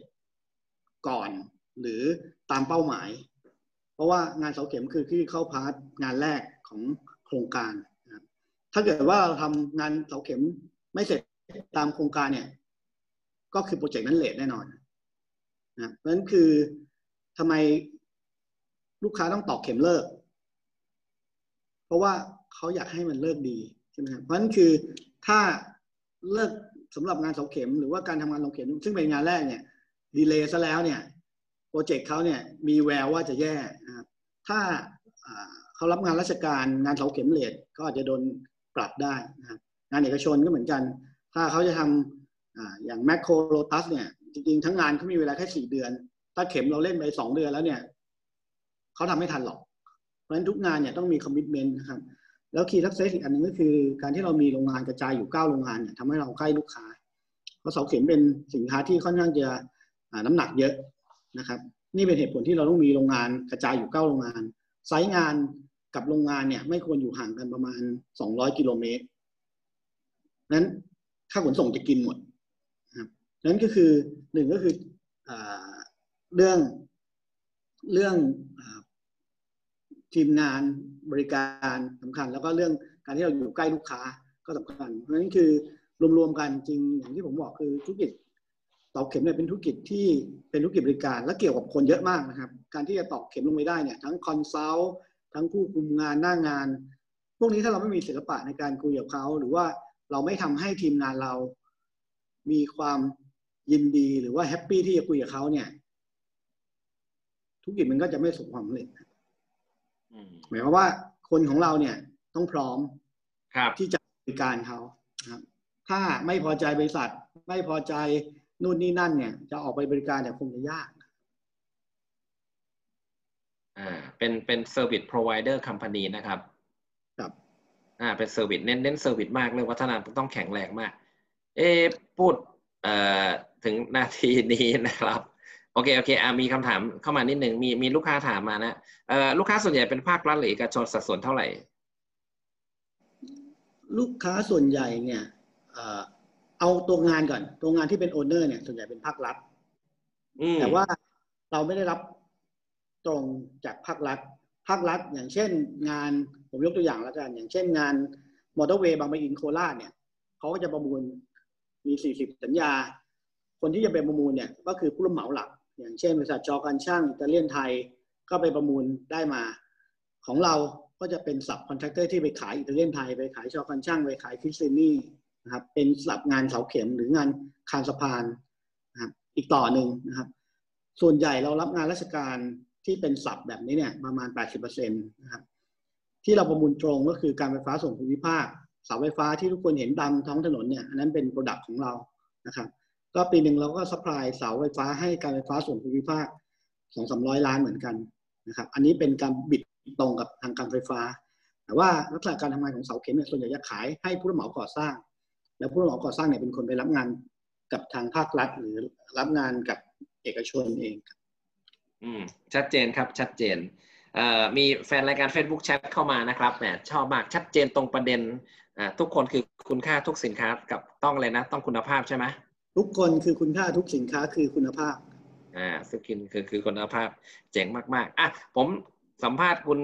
ก่อนหรือตามเป้าหมาย เพราะว่างานเสาเข็มคือที่เข้า part งานแรกของโครงการนะครับถ้าเกิดว่าเราทำงานเสาเข็มไม่เสร็จตามโครงการเนี่ย ก็คือ project นั้น late แน่นอนนะเพราะฉะนั้นคือทำไมลูกค้าต้องตอกเข็มเลิก เพราะว่าเขาอยากให้มันเลิกดี ใช่ไหมครับเพราะฉะนั้นคือถ้าเลิกสำหรับงานเสาเข็มหรือว่าการทำงานเสาเข็มซึ่งเป็นงานแรกเนี่ยดีเลย์ซะแล้วเนี่ยโปรเจกต์เขาเนี่ยมีแววว่าจะแย่นะครับถ้าเขารับงานราชการงานเสาเข็มเลทก็อาจจะโดนปรับได้นะครับงานเอกชนก็เหมือนกัน ถ้าเขาจะทำอ่าอย่างแมคโครโ t ตัสเนี่ยจริงๆ ทั้งงานเขามีเวลาแค่สี่เดือน ถ้าเข็มเราเล่นไปสองเดือนแล้วเนี่ยเขาทำไม่ทันหรอก เพราะฉะนั้นทุกงานเนี่ยต้องมีคอมมิชเมนต์นะครับ แล้วคีย์ทักเซสอีกอันหนึ่งก็คือ การที่เรามีโรงงานกระจายอยู่เก้าโรงงานเนี่ยทำให้เราใกล้ลูกค้า เพราะเสาเข็มเป็นสินค้าที่ค่อนข้างจะน้ำหนักเยอะนะครับ นี่เป็นเหตุผลที่เราต้องมีโรงงานกระจายอยู่เก้าโรงงานไซต์งานกับโรงงานเนี่ย ไม่ควรอยู่ห่างกันประมาณสองร้อยกิโลเมตรนั้นค่าขนส่งจะกินหมดนะครับนั้นก็คือหนึ่งก็คืออเรื่องเรื่องอทีมงาน บริการสำคัญ แล้วก็เรื่องการที่เราอยู่ใกล้ลูกค้าก็สำคัญ เพราะฉะนั้นคือรวมๆกันจริงอย่างที่ผมบอกคือธุรกิจตอกเข็มเนี่ยเป็นธุรกิจที่เป็นธุรกิจบริการ และเกี่ยวกับคนเยอะมากนะครับ การที่จะตอกเข็มลงไปได้เนี่ยทั้งคอนซัลท์ทั้งผู้คุมงานหน้างาน พวกนี้ถ้าเราไม่มีศิลปะในการคุยกับเขาหรือว่าเราไม่ทำให้ทีมงานเรา มีความยินดีหรือว่าแฮปปี้ที่จะคุยกับเขาเนี่ยธุรกิจมันก็จะไม่สบความสำเร็จ หมายความว่าคนของเราเนี่ยต้องพร้อมครับที่จะบริการเขานะครับ ถ้าไม่พอใจบริษัท ไม่พอใจนู่นนี่นั่นเนี่ย จะออกไปบริการเนี่ยคงจะยากอ่าเป็นเป็น Service Provider Company นะครับครับอ่าเป็น service เน้นเน้น service มากเรื่องวัฒนธรรมต้องแข็งแรงมาก เอะพูดเอ่อถึงนาทีนี้นะครับ โอเคโอเคอ่ามีคำถามเข้ามานิดหนึ่งมีมีลูกค้าถามมานะเอ่อลูกค้าส่วนใหญ่เป็นภาครัฐหรือเอกชนสัดส่วนเท่าไหร่ ลูกค้าส่วนใหญ่เนี่ยเอ่อเอาตัวงานก่อน ตัวงานที่เป็น owner เนี่ยส่วนใหญ่เป็นภาครัฐอืมแต่ว่าเราไม่ได้รับตรงจากภาครัฐ ภาครัฐ อย่างเช่น งานผมยกตัวอย่างแล้วกัน อย่างเช่นงานมอเตอร์เวย์บางปะอินโคราชเนี่ยเขาก็จะประมูลมี 40 สัญญา คนที่จะไปประมูลเนี่ย ก็คือผู้รับเหมาหลัก อย่างเช่นบริษัทช.การช่างอิตาเลียนไทยก็ไปประมูลได้มา ของเราก็จะเป็น subcontractor ที่ไปขายอิตาเลียนไทยไปขายช.การช่างไปขายคริสเตียนีนะครับเป็น sub งานเสาเข็มหรืองานคานสะพานนะครับอีกต่อหนึ่งนะครับ ส่วนใหญ่เรารับงานราชการที่เป็น sub แบบนี้เนี่ยประมาณ 80%นะครับที่เราประมูลตรงก็คือการไฟฟ้าส่วนภูมิภาคเสาไฟฟ้าที่ทุกคนเห็นตามท้องถนนเนี่ยอันนั้นเป็น product ของเรานะครับ ก็ปีหนึ่งเราก็ supply เสาไฟฟ้าให้การไฟฟ้าส่วนภูมิภาคสองสามร้อยล้านเหมือนกันนะครับ อันนี้เป็นการ bid ตรงกับทางการไฟฟ้า แต่ว่าลักษณะการทำงานของเสาเข็มเนี่ยส่วนใหญ่จะขายให้ผู้รับเหมาก่อสร้าง แล้วผู้รับเหมาก่อสร้างเนี่ยเป็นคนไปรับงานกับทางภาครัฐ หรือรับงานกับเอกชนเองอืมชัดเจนครับชัดเจนเอ่อมีแฟนรายการ Facebook แชทเข้ามานะครับแหมชอบมากชัดเจนตรงประเด็นอ่าทุกคนคือคุณค่าทุกสินค้ากับต้องเลยนะ ต้องคุณภาพใช่ไหม ทุกคนคือคุณค่าทุกสินค้าคือคุณภาพ อ่าสกินคือคือคุณภาพเจ๋งมากๆอะผมสัมภาษณ์คุณ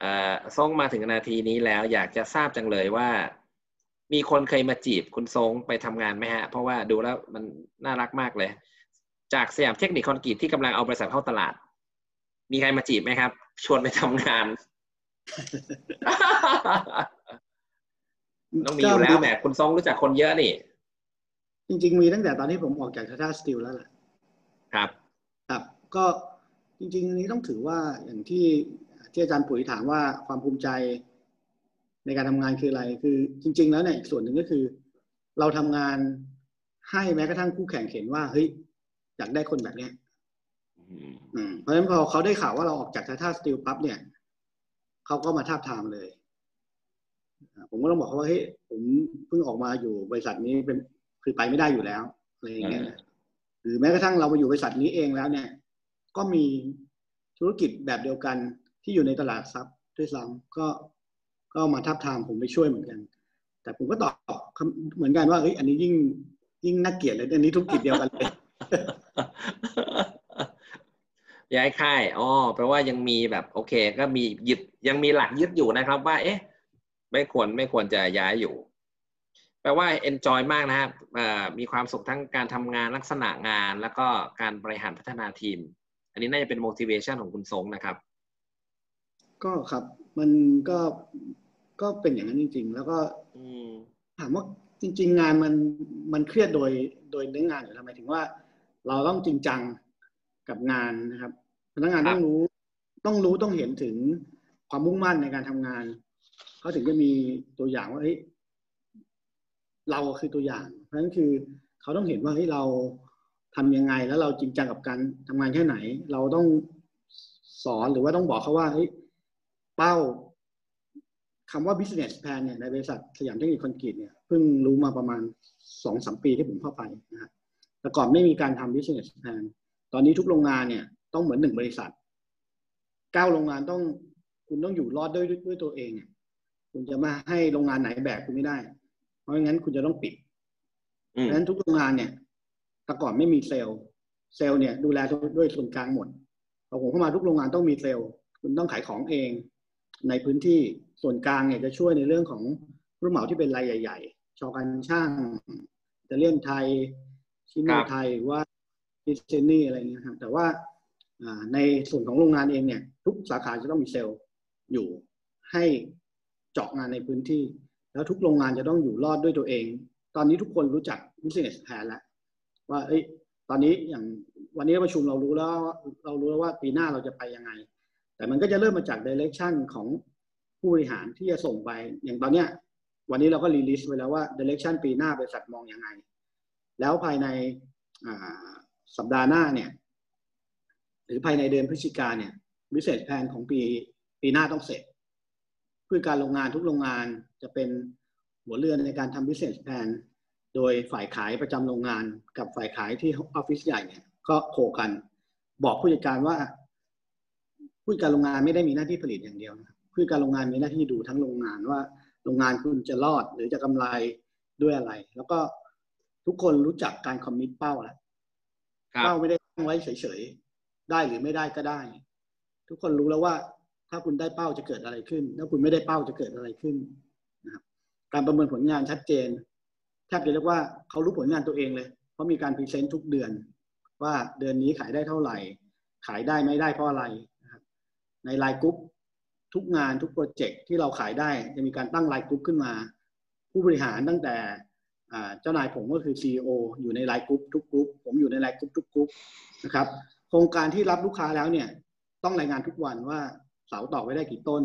เอ่อทรงมาถึงนาทีนี้แล้ว อยากจะทราบจังเลยว่า มีคนเคยมาจีบคุณทรงไปทำงานไหมฮะ เพราะว่าดูแล้วมันน่ารักมากเลย จากสยามเทคนิคคอนกรีตที่กำลังเอาบริษัทเข้าตลาด มีใครมาจีบไหมครับ ชวนไปทำงานต้องมีอยู่แล้วแหมคุณทรงรู้จักคนเยอะนี่ จริง ๆ มีตั้งแต่ตอนที่ผมออกจากทาทาสตีลแล้วแหละครับ ครับก็จริงๆอันนี้ต้องถือว่าอย่างที่ที่อาจารย์ปุ๋ยถามว่าความภูมิใจในการทำงานคืออะไร คือจริง ๆ แล้วเนี่ยอีกส่วนหนึ่งก็คือ เราทำงานให้แม้กระทั่งคู่แข่งเห็นว่าเฮ้ยอยากได้คนแบบเนี้ยอืมอืมเพราะฉะนั้นพอเขาได้ข่าวว่าเราออกจากทาทาสตีลปั๊บเนี่ยเขาก็มาทาบทามเลยอ่าผมก็ต้องบอกเขาว่าเฮ้ยผมเพิ่งออกมาอยู่บริษัทนี้เป็น คือไปไม่ได้อยู่แล้วอะไรอย่างเงี้ยนะหรือแม้กระทั่งเรามาอยู่บริษัทนี้เองแล้วเนี่ย ก็มีธุรกิจแบบเดียวกันที่อยู่ในตลาดทรัพย์ด้วยซ้ำก็ก็มาทับทามผมไปช่วยเหมือนกัน แต่ผมก็ตอบคำเหมือนกันว่าเฮ้ยอันนี้ยิ่งยิ่งน่าเกลียดเลยอันนี้ธุรกิจเดียวกันเลยย้ายค่ายอ๋อแปลว่ายังมีแบบโอเค ก็มียึดยังมีหลักยึดอยู่นะครับ ว่า เอ๊ะ ไม่ควรไม่ควรจะย้ายอยู่ แปลว่า enjoy มากนะครับเอ่อมีความสุขทั้งการทำงานลักษณะงาน แล้วก็การบริหารพัฒนาทีม อันนี้น่าจะเป็น motivation ของคุณทรงนะครับ ก็ครับมันก็ก็เป็นอย่างนั้นจริง ๆ แล้วก็อืมถามว่าจริง ๆ งานมันมันเครียดโดยโดยเนื้องานอยู่แล้วหมายถึงว่า เราต้องจริงจังกับงานนะครับพนักงานครับต้องรู้ ต้องรู้ต้องเห็นถึงความมุ่งมั่นในการทำงานเขาถึงจะมีตัวอย่างว่าเฮ้ย เราคือตัวอย่าง เพราะฉะนั้นคือเขาต้องเห็นว่าเฮ้ยเราทำยังไงแล้วเราจริงจังกับการทำงานแค่ไหน เราต้องสอนหรือว่าต้องบอกเขาว่าเฮ้ยเป้าคำว่า business plan เนี่ยในบริษัทสยามเทคนิคคอนกรีตเนี่ยเพิ่งรู้มาประมาณสองสามปีที่ผมเข้าไปนะครับแต่ก่อนไม่มีการทำ business plan ตอนนี้ทุกโรงงานเนี่ยต้องเหมือนหนึ่งบริษัทเก้าโรงงานต้องคุณต้องอยู่รอดด้วยด้วยด้วยตัวเองเนี่ยคุณจะมาให้โรงงานไหนแบกคุณไม่ได้ เพราะงั้นคุณจะต้องปิดอืมดังนั้นทุกโรงงานเนี่ยแต่ก่อนไม่มีเซลล์ เซลล์เนี่ย ดูแลด้วยส่วนกลางหมดพอผมเข้ามาทุกโรงงานต้องมีเซลล์ คุณต้องขายของเอง ในพื้นที่ส่วนกลางเนี่ยจะช่วยในเรื่องของผู้รับเหมาที่เป็นรายใหญ่ ๆ ชอกันช่างอิตาเลียนไทยชิโนไทยหรือว่าดิเซนี่อะไรเงี้ยครับแต่ว่าอ่าในส่วนของโรงงานเองเนี่ย ทุกสาขาจะต้องมีเซลล์อยู่ให้เจาะงานในพื้นที่ แล้วทุกโรงงานจะต้องอยู่รอดด้วยตัวเอง ตอนนี้ทุกคนรู้จัก business plan แล้วว่าเอ้ยตอนนี้อย่างวันนี้ประชุมเรารู้แล้วเรารู้แล้วว่าปีหน้าเราจะไปยังไง แต่มันก็จะเริ่มมาจาก direction ของผู้บริหารที่จะส่งไป อย่างตอนเนี้ยวันนี้เราก็รีลิสไว้แล้วว่า direction ปีหน้าบริษัทมองยังไง แล้วภายในสัปดาห์หน้าเนี่ย หรือภายในเดือนพฤศจิกาเนี่ย business plan ของปีปีหน้าต้องเสร็จ พื่อการโรงงานทุกโรงงานจะเป็นหัวเรือนในการทำ business plan โดยฝ่ายขายประจำโรงงานกับฝ่ายขายที่ออฟฟิศใหญ่เนี่ยก็โคกัน บอกผู้จัดการว่าผู้จัดการโรงงานไม่ได้มีหน้าที่ผลิตอย่างเดียวนะครับผู้จัดการโรงงานมีหน้าที่ดูทั้งโรงงานว่าโรงงานคุณจะรอดหรือจะกำไรด้วยอะไร แล้วก็ทุกคนรู้จักการคอมมิตเป้าแล้วครับเป้าไม่ได้ตั้งไว้เฉยๆได้หรือไม่ได้ก็ได้ ทุกคนรู้แล้วว่า ถ้าคุณได้เป้าจะเกิดอะไรขึ้น ถ้าคุณไม่ได้เป้าจะเกิดอะไรขึ้นนะครับการประเมินผลงานชัดเจนแทบจะเรียกว่าเขารู้ผลงานตัวเองเลย เพราะมีการพรีเซนต์ทุกเดือน ว่าเดือนนี้ขายได้เท่าไหร่ ขายได้ไม่ได้เพราะอะไรนะครับในไลน์กรุ๊ปทุกงานทุกโปรเจกต์ที่เราขายได้จะมีการตั้งไลน์กรุ๊ปขึ้นมา ผู้บริหารตั้งแต่เจ้านายผมก็คือ CEO อยู่ในไลน์กรุ๊ปทุกกรุ๊ปผมอยู่ในไลน์กรุ๊ปทุกกรุ๊ปนะครับโครงการที่รับลูกค้าแล้วเนี่ยต้องรายงานทุกวันว่า เสาตอกไว้ได้กี่ต้น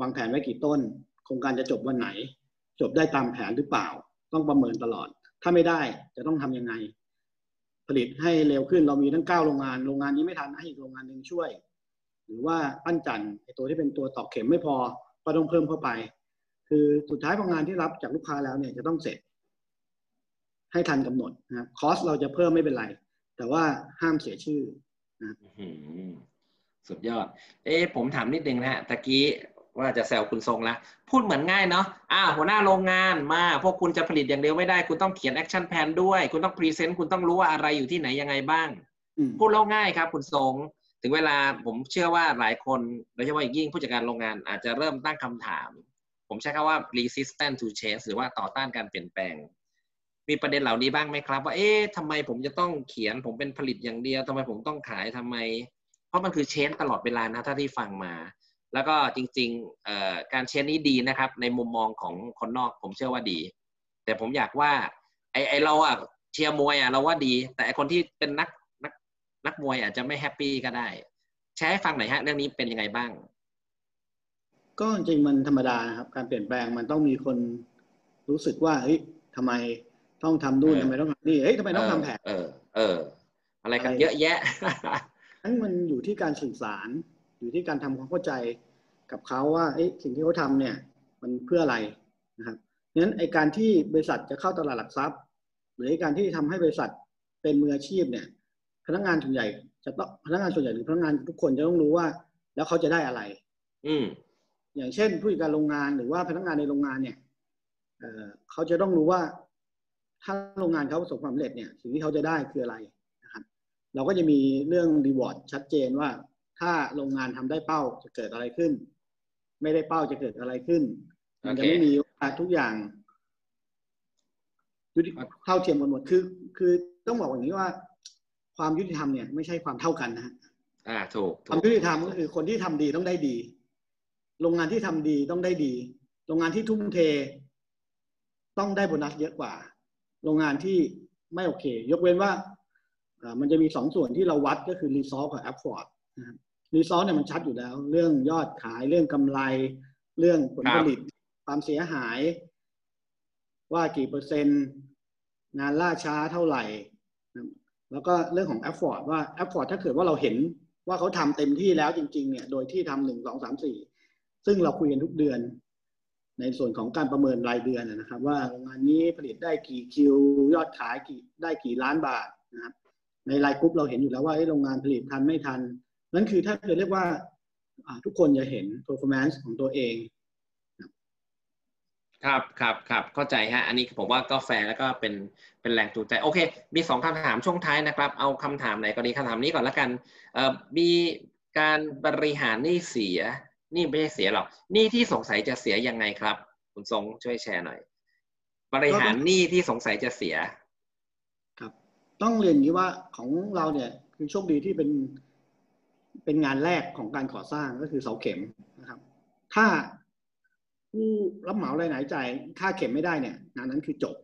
วางแผนไว้กี่ต้น โครงการจะจบวันไหน จบได้ตามแผนหรือเปล่า ต้องประเมินตลอด ถ้าไม่ได้จะต้องทํำยังไง ผลิตให้เร็วขึ้นเรามีทั้งเก้าโรงงาน โรงงานนี้ไม่ทันให้อีกโรงงานหนึ่งช่วย หรือว่าปั้นจันไอตัวที่เป็นตัวตอกเข็มไม่พอก็ต้องเพิ่มเข้าไป คือสุดท้ายพองานที่รับจากลูกค้าแล้วเนี่ยจะต้องเสร็จ ให้ทันกำหนดนะคอสเราจะเพิ่มไม่เป็นไร แต่ว่าห้ามเสียชื่อนะ สุดยอด เอ๊ผมถามนิดนึงนะฮะตะกี้ว่าจะแซวคุณทรงละพูดเหมือนง่ายเนาะอ้าหัวหน้าโรงงานมา พวกคุณจะผลิตอย่างเดียวไม่ได้ คุณต้องเขียน action plan ด้วย คุณต้อง present คุณต้องรู้ว่าอะไรอยู่ที่ไหนยังไงบ้าง พูดแล้วง่ายครับ คุณทรงถึงเวลาผมเชื่อว่าหลายคนโดยเฉพาะยิ่งผู้จัดการโรงงานอาจจะเริ่มตั้งคำถาม ผมใช้คำว่า resistant to change หรือว่าต่อต้านการเปลี่ยนแปลง มีประเด็นเหล่านี้บ้างไหมครับ ว่าเอ๊ะทำไมผมจะต้องเขียน ผมเป็นผลิตอย่างเดียวทำไมผมต้องขายทำไม เพราะมันคือเชนตลอดเวลานะถ้าที่ฟังมา แล้วก็จริงๆการเชียร์นี้ดีนะครับ ในมุมมองของคนนอกผมเชื่อว่าดี แต่ผมอยากว่าไอ้ไอเราอะเชียร์มวยอะเราว่าดี แต่คนที่เป็นนักนักนักมวยอาจจะไม่แฮปปี้ก็ได้แชร์ให้ฟังหน่อยฮะเรื่องนี้เป็นยังไงบ้าง ก็จริงมันธรรมดาครับ การเปลี่ยนแปลงมันต้องมีคนรู้สึกว่าเฮ้ยทำไมต้องทำนู่นทำไมต้องทำนี่เฮ้ยทำไมต้องทำแผนเออ เออ อะไรกันเยอะแยะ นั้นมันอยู่ที่การสื่อสาร อยู่ที่การทำความเข้าใจกับเขาว่าสิ่งที่เขาทำเนี่ย มันเพื่ออะไรนะครับงั้นไอการที่บริษัทจะเข้าตลาดหลักทรัพย์ หรือการที่ทำให้บริษัทเป็นมืออาชีพเนี่ย พนักงานส่วนใหญ่ จะต้องพนักงานส่วนใหญ่หรือพนักงานทุกคนจะต้องรู้ว่า แล้วเขาจะได้อะไร อืมอย่างเช่น ผู้จัดการโรงงานหรือว่าพนักงานในโรงงานเนี่ยเขาจะต้องรู้ว่าถ้าโรงงานเขาประสบความสำเร็จเนี่ย สิ่งที่เขาจะได้คืออะไรนะครับ เราก็จะมีเรื่อง reward ชัดเจนว่า ถ้าโรงงานทำได้เป้าจะเกิดอะไรขึ้น ไม่ได้เป้าจะเกิดอะไรขึ้น มันจะไม่มีทุกอย่างยุติเท่าเทียมกันหมดคือ คือต้องบอกอย่างนี้ว่า ความยุติธรรมเนี่ยไม่ใช่ความเท่ากันนะฮะอ่าถูกความยุติธรรมก็คือคนที่ทำดีต้องได้ดี โรงงานที่ทำดีต้องได้ดี โรงงานที่ทุ่มเท ต้องได้โบนัสเยอะกว่า โรงงานที่ไม่โอเค ยกเว้นว่า มันจะมีสองส่วนที่เราวัดก็คือ result กับ effort นะครับ result เนี่ยมันชัดอยู่แล้ว เรื่องยอดขายเรื่องกำไร เรื่องผลผลิต ความเสียหาย ว่ากี่เปอร์เซ็นต์ งานล่าช้าเท่าไหร่ แล้วก็เรื่องของ effort ว่า effort ถ้าเกิดว่าเราเห็นว่าเขาทำเต็มที่แล้วจริง ๆ เนี่ย โดยที่ทำหนึ่งสองสามสี่ซึ่งเราคุยกันทุกเดือน ในส่วนของการประเมินรายเดือนนะครับ ว่างงานนี้ผลิตได้กี่คิวยอดขายกี่ได้กี่ล้านบาทนะครับ ในรายกรุ๊ปเราเห็นอยู่แล้วว่าโรงงานผลิตทันไม่ทัน นั่นคือถ้าเกิดเรียกว่าทุกคนจะเห็น performance ของตัวเอง ครับครับครับเข้าใจฮะ อันนี้ผมว่าก็แฟร์แล้วก็เป็นเป็นแรงจูงใจ โอเค มีสองคำถามช่วงท้ายนะครับ เอาคำถามไหนก็ดีคำถามนี้ก่อนแล้วกันเอ่อมีการบริหารหนี้เสียนี่ไม่ใช่เสียหรอกหนี้ที่สงสัยจะเสียยังไงครับ คุณทรงช่วยแชร์หน่อย บริหารหนี้ที่สงสัยจะเสียครับ ต้องเรียนนี้ว่าของเราเนี่ยคือโชคดีที่เป็นเป็นงานแรกของการก่อสร้างก็คือเสาเข็มนะครับ ถ้าผู้รับเหมารายไหนจ่ายค่าเข็มไม่ได้เนี่ย งานนั้นคือจบ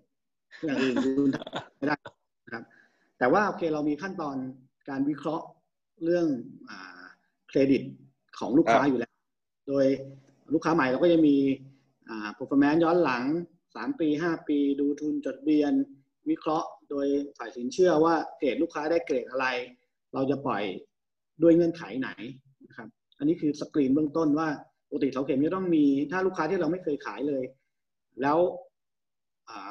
อย่างอื่นคุณไม่ได้นะครับ แต่ว่าโอเคเรามีขั้นตอนการวิเคราะห์เรื่องอเครดิตของลูกค้าอยู่แล้ว โดยลูกค้าใหม่เราก็จะมีอ่า performance ย้อนหลังสามปีห้าปีดูทุนจดเบียน วิเคราะห์โดยฝ่ายสินเชื่อว่าเกรดลูกค้าได้เกรดอะไร เราจะปล่อยด้วยเงื่อนไขไหนนะครับ อันนี้คือสกรีนเบื้องต้นว่าปกติเสาเข็มจะต้องมีถ้าลูกค้าที่เราไม่เคยขายเลย แล้ว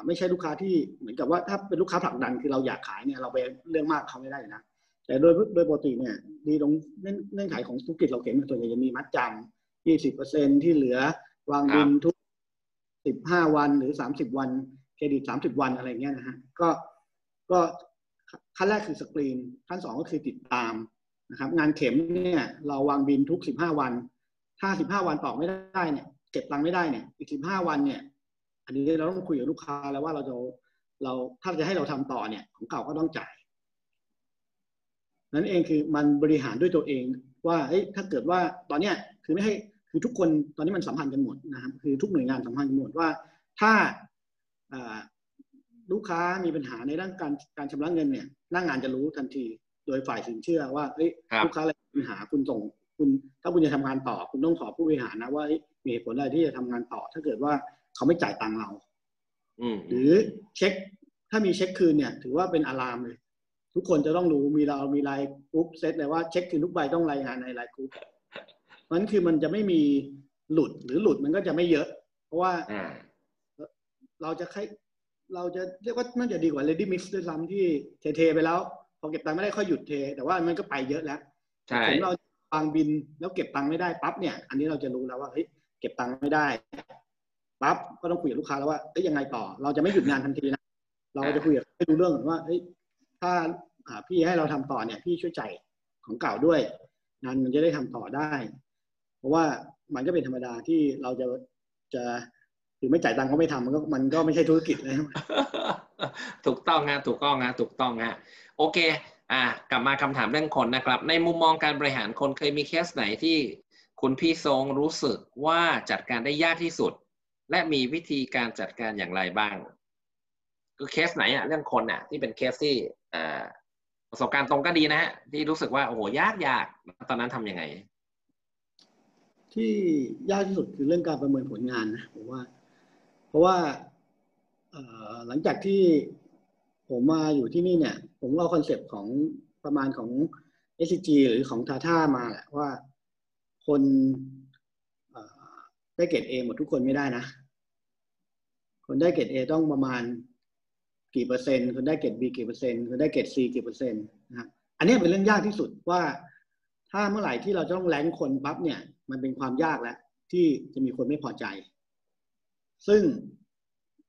ไม่ใช่ลูกค้าที่เหมือนกับว่าถ้าเป็นลูกค้าผลักดันคือเราอยากขายเนี่ยเราไปเรื่องมากเขาไม่ได้นะแต่โดยโดยปกติเนี่ยดีตรงเงื่อนไขของธุรกิจเราเข็มส่วนใหญ่จะมีมัดจำยี่สิบเปอร์เซ็นที่เหลือวางบินทุกสิบห้าวันหรือสามสิบวัน เครดิตสามสิบวันอะไรเงี้ยนะฮะก็ก็ขั้นแรกคือสกรีน ขั้นสองก็คือติดตามนะครับ งานเข็มเนี่ยเราวางบินทุกสิบห้าวัน ถ้าสิบห้าวันตอกไม่ได้เนี่ยเก็บตังค์ไม่ได้เนี่ยอีกสิบห้าวันเนี่ย อันนี้เราต้องคุยกับลูกค้าแล้วว่าเราจะเราถ้าจะให้เราทำต่อเนี่ยของเก่าก็ต้องจ่ายนั่นเองคือมันบริหารด้วยตัวเองว่าเอ้ยถ้าเกิดว่าตอนเนี้ยคือไม่ให้คือทุกคนตอนนี้มันสัมพันธ์กันหมดนะครับคือทุกหน่วยงานสัมพันธ์กันหมดว่า ถ้า ลูกค้ามีปัญหาในด้านการการชำระเงินเนี่ยหน้างานจะรู้ทันที โดยฝ่ายสินเชื่อว่าเอ้ยครับลูกค้าอะไรมีปัญหาคุณส่งคุณถ้าคุณจะทำงานต่อ คุณต้องขอผู้บริหารนะว่าเอ้ยมีเหตุผลอะไรที่จะทำงานต่อ ถ้าเกิดว่าเขาไม่จ่ายตังค์เราอืมหรือเช็ค ถ้ามีเช็คคืนเนี่ย ถือว่าเป็น alarm เลย ทุกคนจะต้องรู้มีเรามีไลน์กรุ๊ปเซตเลยว่าเช็คคืนทุกใบต้องรายงานในไลน์กรุ๊ปเพราะฉะนั้นคือมันจะไม่มีหลุดหรือหลุดมันก็จะไม่เยอะ เพราะว่าอ่า เราจะใช้เราจะเรียกว่าน่าจะดีกว่า ready mix ด้วยซ้ำที่เทเทไปแล้ว พอเก็บตังค์ไม่ได้ค่อยหยุดเท แต่ว่ามันก็ไปเยอะแล้วใช่ถึงเราวางบินแล้วเก็บตังค์ไม่ได้ปั๊บเนี่ย อันนี้เราจะรู้แล้วว่าเฮ้ยเก็บตังค์ไม่ได้ปั๊บก็ต้องคุยกับลูกค้าแล้วว่าเอ้ยยังไงต่อ เราจะไม่หยุดงานทันทีนะเราจะคุยกับให้รู้เรื่องก่อนว่าเฮ้ยถ้าอ่าพี่ให้เราทำต่อเนี่ย พี่ช่วยจ่ายของเก่าด้วยงานมันจะได้ทำต่อได้ เพราะว่ามันก็เป็นธรรมดาที่เราจะจะ คือไม่จ่ายตังค์ก็ไม่ทำมันก็มันก็ไม่ใช่ธุรกิจเลยถูกต้องฮะถูกต้องฮะถูกต้องฮะโอเค อะกลับมาคำถามเรื่องคนนะครับ ในมุมมองการบริหารคนเคยมีเคสไหนที่คุณพี่ทรงรู้สึกว่าจัดการได้ยากที่สุด และมีวิธีการจัดการอย่างไรบ้าง คือเคสไหนอะเรื่องคนอะที่เป็นเคสที่อ่าประสบการณ์ตรงก็ดีนะฮะที่รู้สึกว่าโอ้โหยากยากตอนนั้นทำยังไง ที่ยากที่สุดคือเรื่องการประเมินผลงานนะผมว่าเพ ราะว่าหลังจากที่ผมมาอยู่ที่นี่เนี่ย ผมเอาคอนเซปต์ของประมาณของ SCG หรือของทาทามาแหละว่าคนได้เกรด A หมดทุกคนไม่ได้นะ คนได้เกรด A ต้องประมาณกี่เปอร์เซ็นต์ คนได้เกรด B กี่เปอร์เซ็นต์ คนได้เกรด C กี่เปอร์เซ็นต์นะครับอันนี้เป็นเรื่องยากที่สุดว่า ถ้าเมื่อไหร่ที่เราจะต้องแรงคนปั๊บเนี่ย มันเป็นความยากแล้วที่จะมีคนไม่พอใจ ซึ่ง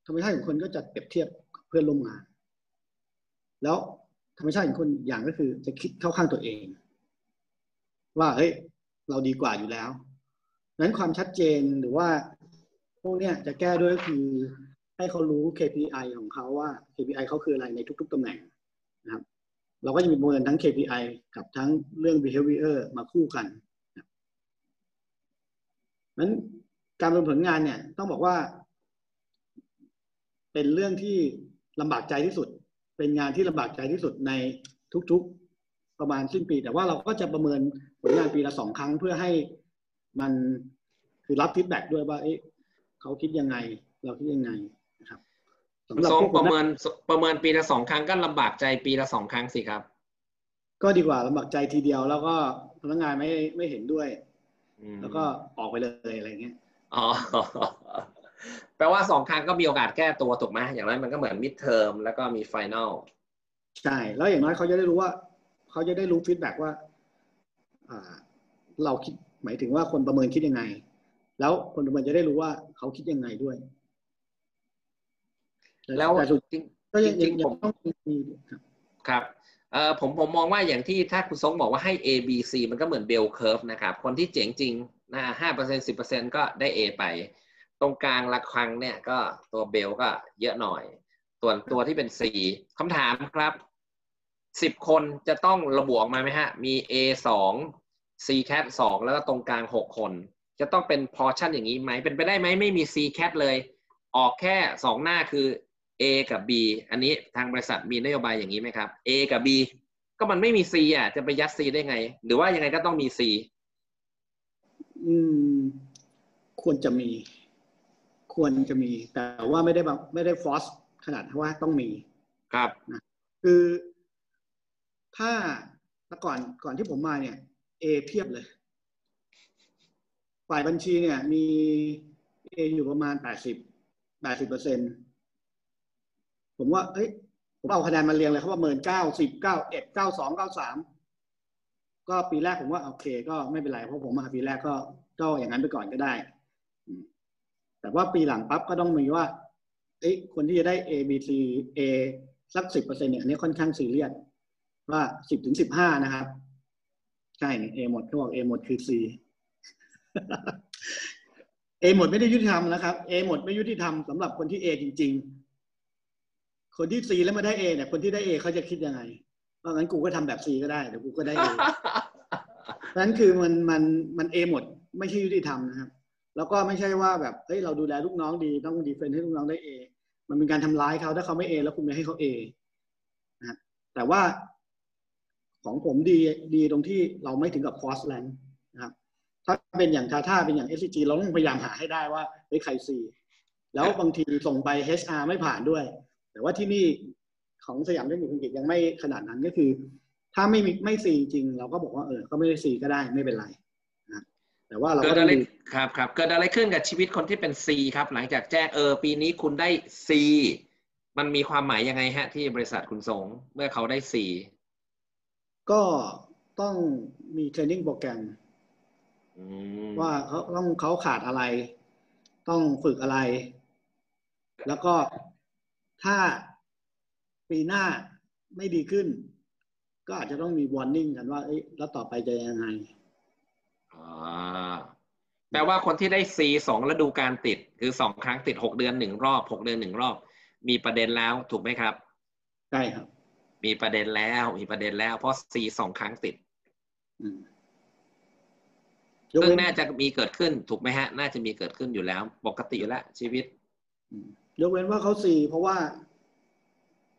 ธรรมชาติของคนก็จะเปรียบเทียบเพื่อนร่วมงาน แล้วธรรมชาติของคนอย่างก็คือจะคิดเข้าข้างตัวเอง ว่าเฮ้ยเราดีกว่าอยู่แล้วนั้นความชัดเจนหรือว่าพวกเนี้ยจะแก้ด้วยก็คือให้เขารู้ KPI ของเขาว่า KPI เขาคืออะไรในทุก ๆตำแหน่งนะครับ เราก็จะมีประเมินทั้ง KPI กับทั้งเรื่อง behavior มาคู่กันนะครับนั้น การประเมินผลงานเนี่ยต้องบอกว่า เป็นเรื่องที่ลำบากใจที่สุด เป็นงานที่ลำบากใจที่สุดในทุกๆประมาณสิ้นปี แต่ว่าเราก็จะประเมินผลงานปีละสองครั้งเพื่อให้มันคือรับฟีดแบ็ด้วยว่าเอ๊ะเขาคิดยังไง เราคิดยังไงนะครับสำหรับคุณทรงพวกประหัวหน้าเมินประเมินปีละสองครั้งก็ลำบากใจปีละสองครั้งสิครับ ก็ดีกว่าลำบากใจทีเดียวแล้วก็พนักงานไม่ไม่เห็นด้วยอืมแล้วก็ออกไปเลยอะไรเงี้ย อ๋อแปลว่าสองครั้งก็มีโอกาสแก้ตัวถูกไหมอย่างนั้นมันก็เหมือน midterm แล้วก็มี final ใช่แล้วอย่างน้อยเขาจะได้รู้ว่าเขาจะได้รู้ feedback ว่าอ่าเราคิดหมายถึงว่าคนประเมินคิดยังไง แล้วคนประเมินจะได้รู้ว่าเขาคิดยังไงด้วย แล้วต่สุดจริงก็ยังจริยังงๆยัผงมต้องมีครับครับเอ่อผมผมมองว่าอย่างที่ถ้าคุณทรงบอกว่าให้ A B C มันก็เหมือนเบลเค r ร์ฟนะครับ คนที่เจ๋งจริง นะห้าเปอร์เซ็นสิบเปอร์เซ็นก็ได้ A ไป ตรงกลางละครังเนี่ยก็ตัวเบลก็เยอะหน่อย ส่วนตัวที่เป็น C คำถามครับสิบคนจะต้องระบุออกมาไหมฮะ มี A สอง C cat สองแล้วก็ตรงกลางหกคน จะต้องเป็นพอชั่นอย่างนี้ไหม เป็นไปได้ไหมไม่มี C cat เลย ออกแค่สองหน้าคือ A กับ B อันนี้ทางบริษัทมีนโยบายอย่างนี้ไหมครับ A กับ B ก็มันไม่มี C อะ จะไปยัด C ได้ไง หรือว่ายังไงก็ต้องมี C อืม ควรจะมี ควรจะมี แต่ว่าไม่ได้แบบไม่ได้ฟอสขนาดว่าต้องมี ครับคือถ้าแต่ก่อนก่อนที่ผมมาเนี่ย A เพียบเลย ฝ่ายบัญชีเนี่ย มี A อยู่ประมาณแปดสิบแปดสิบเปอร์เซ็นผมว่าเอ้ยผมเอาคะแนนมาเรียงเลยเขาว่าเมินเก้าสิบเก้าเอ็ดเก้าสองเก้าสาม ก็ปีแรกผมว่าโอเคก็ไม่เป็นไรเพราะผมมาปีแรกก็ก็อย่างนั้นไปก่อนก็ได้ แต่ว่าปีหลังปั๊บก็ต้องมีว่าเอ้คนที่จะได้ A B C A สักสิบเปอร์เซ็นเนี่ยอันนี้ค่อนข้างซีเรียสว่าสิบถึงสิบห้านะครับ ใช่เนี่ย A หมดเขาบอก A หมดคือ C A หมดไม่ได้ยุติธรรมนะครับ A หมดไม่ยุติธรรมสำหรับคนที่ A จริง ๆ คนที่ C แล้วมาได้ A เนี่ยคนที่ได้ A เขาจะคิดยังไง ว่างั้นกูก็ทำแบบ C ก็ได้เดี๋ยวกูก็ได้ A นั้นคือมันมันมันเอหมดไม่ใช่ยุติธรรมนะครับ แล้วก็ไม่ใช่ว่าแบบเฮ้ยเราดูแลลูกน้องดีต้องดีเฟนให้ลูกน้องได้เอมันเป็นการทำร้ายเขาถ้าเขาไม่เอแล้วคุณไม่ให้เขาเอนะแต่ว่าของผมดีดีตรงที่เราไม่ถึงกับคอสแลนนะครับ ถ้าเป็นอย่างทาท่าเป็นอย่าง s อ g เราต้องพยายามหาให้ได้ว่าเฮ้ยใครซีแล้วบางทีส่งไป HR ไม่ผ่านด้วย แต่ว่าที่นี่ ของสยามเทคนิคอังกฤษยังไม่ขนาดนั้นก็คือ ถ้าไม่มีไม่ซีจริง เราก็บอกว่าเออ ก็ไม่ได้ซีก็ได้ไม่เป็นไรนะแต่ว่าเราเกิก็ดต้ออะงไรดูครับครับเกิดอะไรขึ้นกับชีวิตคนที่เป็น C ครับ หลังจากแจ้งเออ ปีนี้คุณได้ C มันมีความหมายยังไงฮะ ที่บริษัทคุณสงเมื่อเขาได้ C ก็ต้องมีเทรนนิ่งโปรแกรมอืมว่าเขาต้องเขาขาดอะไร ต้องฝึกอะไร แล้วก็ถ้า ปีหน้าไม่ดีขึ้น ก็อาจจะต้องมีวอร์นิ่งกันว่า เอ้ยแล้วต่อไปจะยังไงอ่าแปลว่าคนที่ได้ C สองฤดูการติด คือสองครั้งติดหกเดือนหนึ่งรอบหกเดือนหนึ่งรอบ มีประเด็นแล้วถูกไหมครับใช่ครับ มีประเด็นแล้วมีประเด็นแล้ว เพราะ C สองครั้งติดอืมยกซึ่งเว้นน่าจะมีเกิดขึ้นถูกไหมฮะ น่าจะมีเกิดขึ้นอยู่แล้ว ปกติอยู่แล้วชีวิตอืมยกเว้นว่าเขาซีเพราะว่า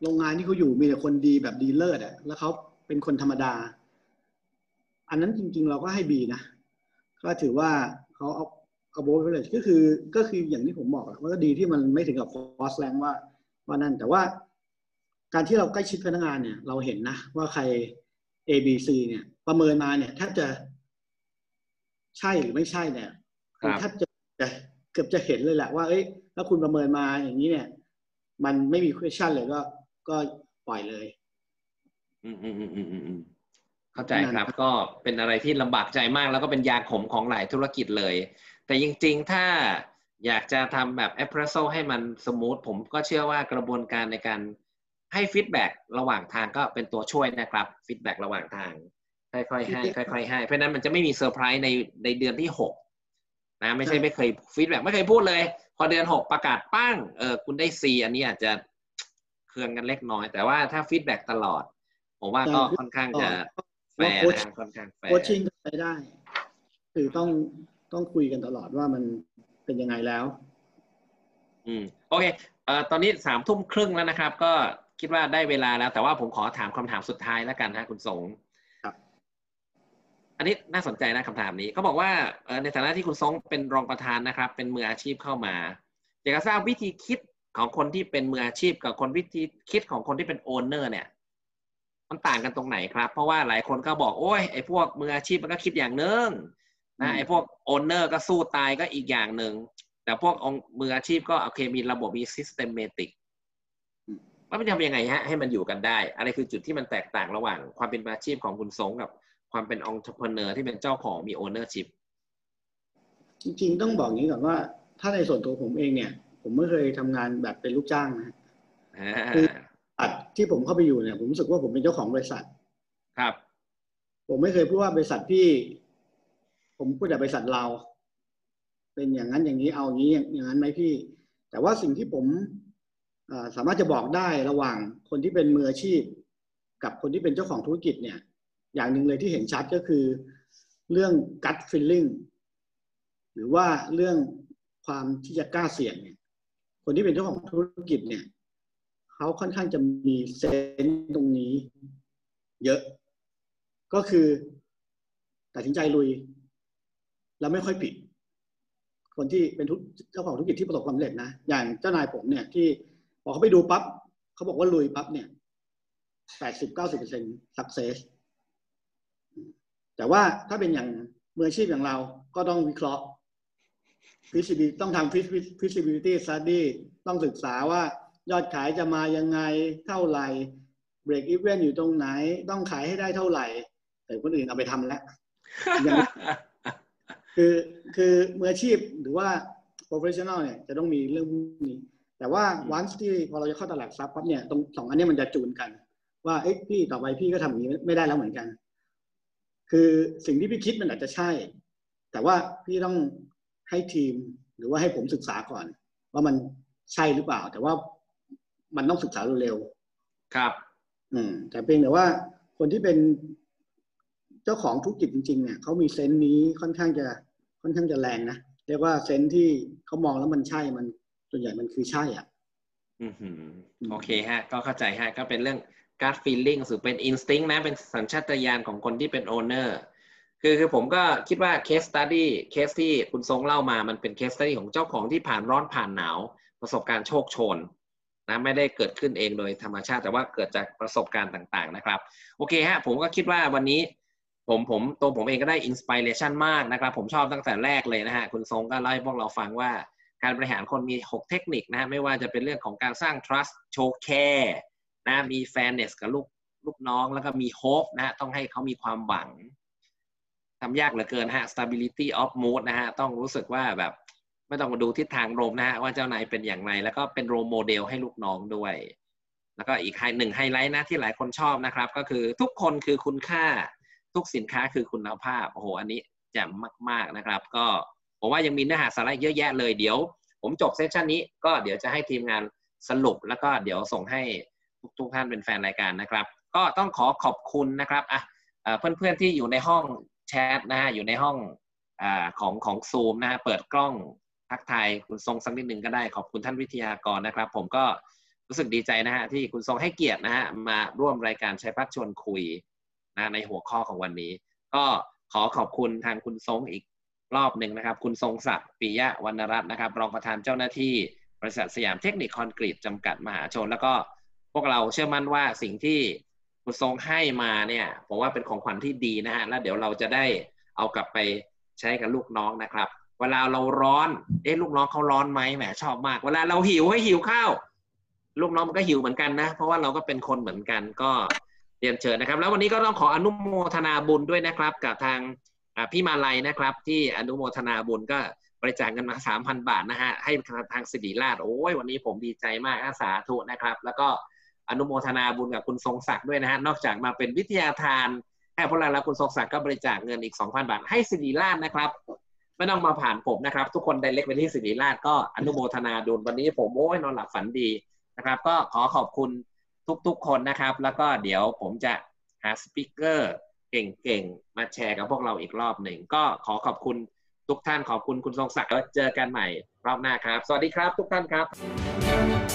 โรงงานที่เขาอยู่มีแต่คนดีแบบดีเลิศอะแล้วเขาเป็นคนธรรมดา อันนั้นจริง ๆ เราก็ให้บีนะ ก็ถือว่าเขาเอาเอาโบว์ไปเลยก็คือก็คืออย่างที่ผมบอกอะว่าก็ดีที่มันไม่ถึงกับฟอสแรงว่าว่านั่นแต่ว่า การที่เราใกล้ชิดพนักงานเนี่ย เราเห็นนะ ว่าใคร A B C เนี่ย ประเมินมาเนี่ยแทบจะใช่หรือไม่ใช่เนี่ยครับแทบจะจะเกือบจะเห็นเลยแหละว่าเอ้ยถ้าคุณประเมินมาอย่างนี้เนี่ย มันไม่มี question เลยก็ ก็ปล่อยเลยอืมอืมอืมอืมอืมอืมเข้าใจครับก็เป็นอะไรที่ลำบากใจมาก แล้วก็เป็นยาขมของหลายธุรกิจเลย แต่จริง ๆ ถ้าอยากจะทำแบบเอ p เ e รสโซให้มันสมูทผมก็เชื่อว่ากระบวนการในการให้ feedback ระหว่างทางก็เป็นตัวช่วยนะครับ feedback ระหว่างทาง ค่อยๆให้ค่อยๆให้ เพราะฉะนั้นมันจะไม่มีเซอร์ไพรส์ในในเดือนที่หกนะไม่ใช่ไม่เคย feedback ไม่เคยพูดเลย พอเดือนหกประกาศปั้งเออคุณได้ C อันนี้อาจจะเคืองกันเล็กน้อย แต่ว่าถ้า feedback ตลอด ผมว่าก็ค่อนข้างจะแฟร์นะครับค่อนข้างแฟร์ coaching ก็ไปได้ คือต้องต้องคุยกันตลอดว่ามันเป็นยังไงแล้ว อืม โอเคเอ่อตอนนี้สามทุ่มครึ่งแล้วนะครับ ก็คิดว่าได้เวลาแล้ว แต่ว่าผมขอถามคำถามสุดท้ายแล้วกันนะคุณทรงครับ อันนี้น่าสนใจนะคำถามนี้เขาบอกว่าเอ่อในฐานะที่คุณทรงเป็นรองประธานนะครับ เป็นมืออาชีพเข้ามา อยากจะทราบวิธีคิด ของคนที่เป็นมืออาชีพกับคนวิธีคิดของคนที่เป็น owner เนี่ยมันต่างกันตรงไหนครับ เพราะว่าหลายคนก็บอกโอ้ยไอ้พวกมืออาชีพมันก็คิดอย่างหนึ่งนะไอ้พวก owner ก็สู้ตายก็อีกอย่างหนึ่งแต่พวกองมืออาชีพก็โอเคมีระบบมี systematic อืมว่ามันทำยังไงฮะให้มันอยู่กันได้ อะไรคือจุดที่มันแตกต่างระหว่างความเป็นมืออาชีพของคุณสงกับความเป็นองค์ประกอบที่เป็นเจ้าของมี ownership จริงๆ ต้องบอกอย่างนี้ก่อนว่า ถ้าในส่วนตัวผมเองเนี่ย ผมไม่เคยทำงานแบบเป็นลูกจ้างนะอ่าคืออัดที่ผมเข้าไปอยู่เนี่ย ผมรู้สึกว่าผมเป็นเจ้าของบริษัท ครับ ผมไม่เคยพูดว่าบริษัทพี่ ผมพูดแต่บริษัทเรา เป็นอย่างนั้นอย่างนี้เอาอย่างนี้อย่างอย่างนั้นไหมพี่ แต่ว่าสิ่งที่ผมเอ่อสามารถจะบอกได้ระหว่างคนที่เป็นมืออาชีพ กับคนที่เป็นเจ้าของธุรกิจเนี่ย อย่างหนึ่งเลยที่เห็นชัดก็คือ เรื่อง gut feeling หรือว่าเรื่องความที่จะกล้าเสี่ยงเนี่ย คนที่เป็นเจ้าของธุรกิจเนี่ยเขาค่อนข้างจะมีเซนส์ตรงนี้ เยอะ ก็คือตัดสินใจลุย แล้วไม่ค่อยผิด คนที่เป็นเจ้าของธุรกิจที่ประสบความสำเร็จนะ อย่างเจ้านายผมเนี่ยที่พอเขาไปดูปั๊บเขาบอกว่าลุยปั๊บเนี่ยแปดสิบเก้าสิบเปอร์เซ็นต์ success แต่ว่าถ้าเป็นอย่างมืออาชีพอย่างเราก็ต้องวิเคราะห์ feasibility ต้องทำ feasibility study ต้องศึกษาว่ายอดขายจะมายังไงเท่าไหร่ break even อยู่ตรงไหน ต้องขายให้ได้เท่าไหร่ แต่คนอื่นเอาไปทำแล้วยังคือคือมืออาชีพหรือว่า professional เนี่ยจะต้องมีเรื่องพวกนี้ แต่ว่า once ที่พอเราจะเข้าตลาดทรัพย์ปั๊บเนี่ยตรงสองอันเนี้ยมันจะจูนกัน ว่าเอ้ยพี่ต่อไปพี่ก็ทำอย่างนี้ไม่ได้แล้วเหมือนกัน คือสิ่งที่พี่คิดมันอาจจะใช่ แต่ว่าพี่ต้อง ให้ทีมหรือว่าให้ผมศึกษาก่อน ว่ามันใช่หรือเปล่า แต่ว่ามันต้องศึกษาเร็วๆครับ อืม แต่เพียงแต่ว่าคนที่เป็นเจ้าของธุรกิจจริงๆเนี่ยเขามีเซนส์นี้ค่อนข้างจะค่อนข้างจะแรงนะเรียกว่าเซนส์ที่เขามองแล้วมันใช่มันส่วนใหญ่มันคือใช่อะอือหือโอเคฮะ ก็เข้าใจฮะ ก็เป็นเรื่อง gut feeling หรือเป็น instinct นะ เป็นสัญชาตญาณของคนที่เป็น owner คือคือผมก็คิดว่า case study เคสที่คุณทรงเล่ามามันเป็น case study ของเจ้าของที่ผ่านร้อนผ่านหนาว ประสบการณ์โชคโชนนะไม่ได้เกิดขึ้นเองโดยธรรมชาติ แต่ว่าเกิดจากประสบการณ์ต่างๆนะครับ โอเคฮะผมก็คิดว่าวันนี้ผมผมตัวผมเองก็ได้อินสปิเรชันมากนะครับ ผมชอบตั้งแต่แรกเลยนะฮะคุณทรงก็เล่าให้พวกเราฟังว่าการบริหารคนมี 6 เทคนิคนะฮะไม่ว่าจะเป็นเรื่องของการสร้าง trust show care นะมี fairness กับลูกลูกน้องแล้วก็มี hope นะฮะต้องให้เขามีความหวัง ทำยากเหลือเกินฮะ stability of mood นะฮะ ต้องรู้สึกว่าแบบไม่ต้องมาดูทิศทางลมนะฮะ ว่าเจ้านายเป็นอย่างไร แล้วก็เป็นโรโมเดลให้ลูกน้องด้วย แล้วก็อีกหนึ่งไฮไลท์นะที่หลายคนชอบนะครับ ก็คือทุกคนคือคุณค่า ทุกสินค้าคือคุณภาพ โอ้โห อันนี้แจ่มมาก ๆนะครับ ก็ผมว่ายังมีเนื้อหาสาระเยอะแยะเลยเดี๋ยว ผมจบเซสชันนี้ก็เดี๋ยวจะให้ทีมงานสรุป แล้วก็เดี๋ยวส่งให้ทุกท่านเป็นแฟนรายการนะครับ ก็ต้องขอขอบคุณนะครับอะเพื่อนๆที่อยู่ในห้อง แชทนะฮะอยู่ในห้องอของของซูมนะฮะเปิดกล้องทักทายคุณทรงสักนิดหนึ่งก็ได้ขอบคุณท่านวิทยากรนะครับ ผมก็รู้สึกดีใจนะฮะที่คุณทรงให้เกียรตินะฮะมาร่วมรายการใชัยพัฒชวนคุยนะในหัวข้อของวันนี้ ก็ขอขอบคุณทางคุณทรงอีกรอบหนึ่งนะครับ คุณทรงศักดิ์ปิยะวรรณรัตน์นะครับ รองประธานเจ้าหน้าที่บริษัทสยามเทคนิคคอนกรีตจำกัดมหาชน แล้วก็พวกเราเชื่อมั่นว่าสิ่งที่ คุณทรงให้มาเนี่ยผมว่าเป็นของขวัญที่ดีนะฮะแล้วเดี๋ยวเราจะได้เอากลับไปใช้กับลูกน้องนะครับ เวลาเราร้อนเอ๊ะลูกน้องเขาร้อนไหมแหมชอบมาก เวลาเราหิวให้หิวข้าวลูกน้องมันก็หิวเหมือนกันนะ เพราะว่าเราก็เป็นคนเหมือนกันก็เรียนเชิญนะครับ แล้ววันนี้ก็ต้องขออนุโมทนาบุญด้วยนะครับ กับทางพี่มาลัยนะครับ ที่อนุโมทนาบุญก็บริจาคเงินมาสามพันบาทนะฮะให้ทางสิริราชโอ้ยวันนี้ผมดีใจมากอาสาธุนะครับ แล้วก็ อนุโมทนาบุญกับคุณทรงศักดิ์ด้วยนะฮะนอกจากมาเป็นวิทยาทานให้พวกเราแล้วคุณทรงศักดิ์ก็บริจาคเงินอีก 2,000 บาทให้สิริราชนะครับไม่ต้องมาผ่านผมนะครับ ทุกคนได้เล็กไปที่สิริราชก็อนุโมทนาดุลวันนี้ผมโอ้ยนอนหลับฝันดีนะครับ ก็ขอขอบคุณทุกๆคนนะครับ แล้วก็เดี๋ยวผมจะหาสปิเกอร์เก่งๆ มาแชร์กับพวกเราอีกรอบหนึ่ง ก็ขอขอบคุณทุกท่านขอบคุณคุณทรงศักดิ์แล้วเจอกันใหม่รอบหน้าครับ สวัสดีครับทุกท่านครับ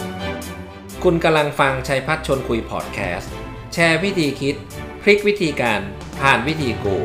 คุณกำลังฟังชัยพัฒชนคุยพอดแคสต์ แชร์วิธีคิด พลิกวิธีการผ่านวิธีกู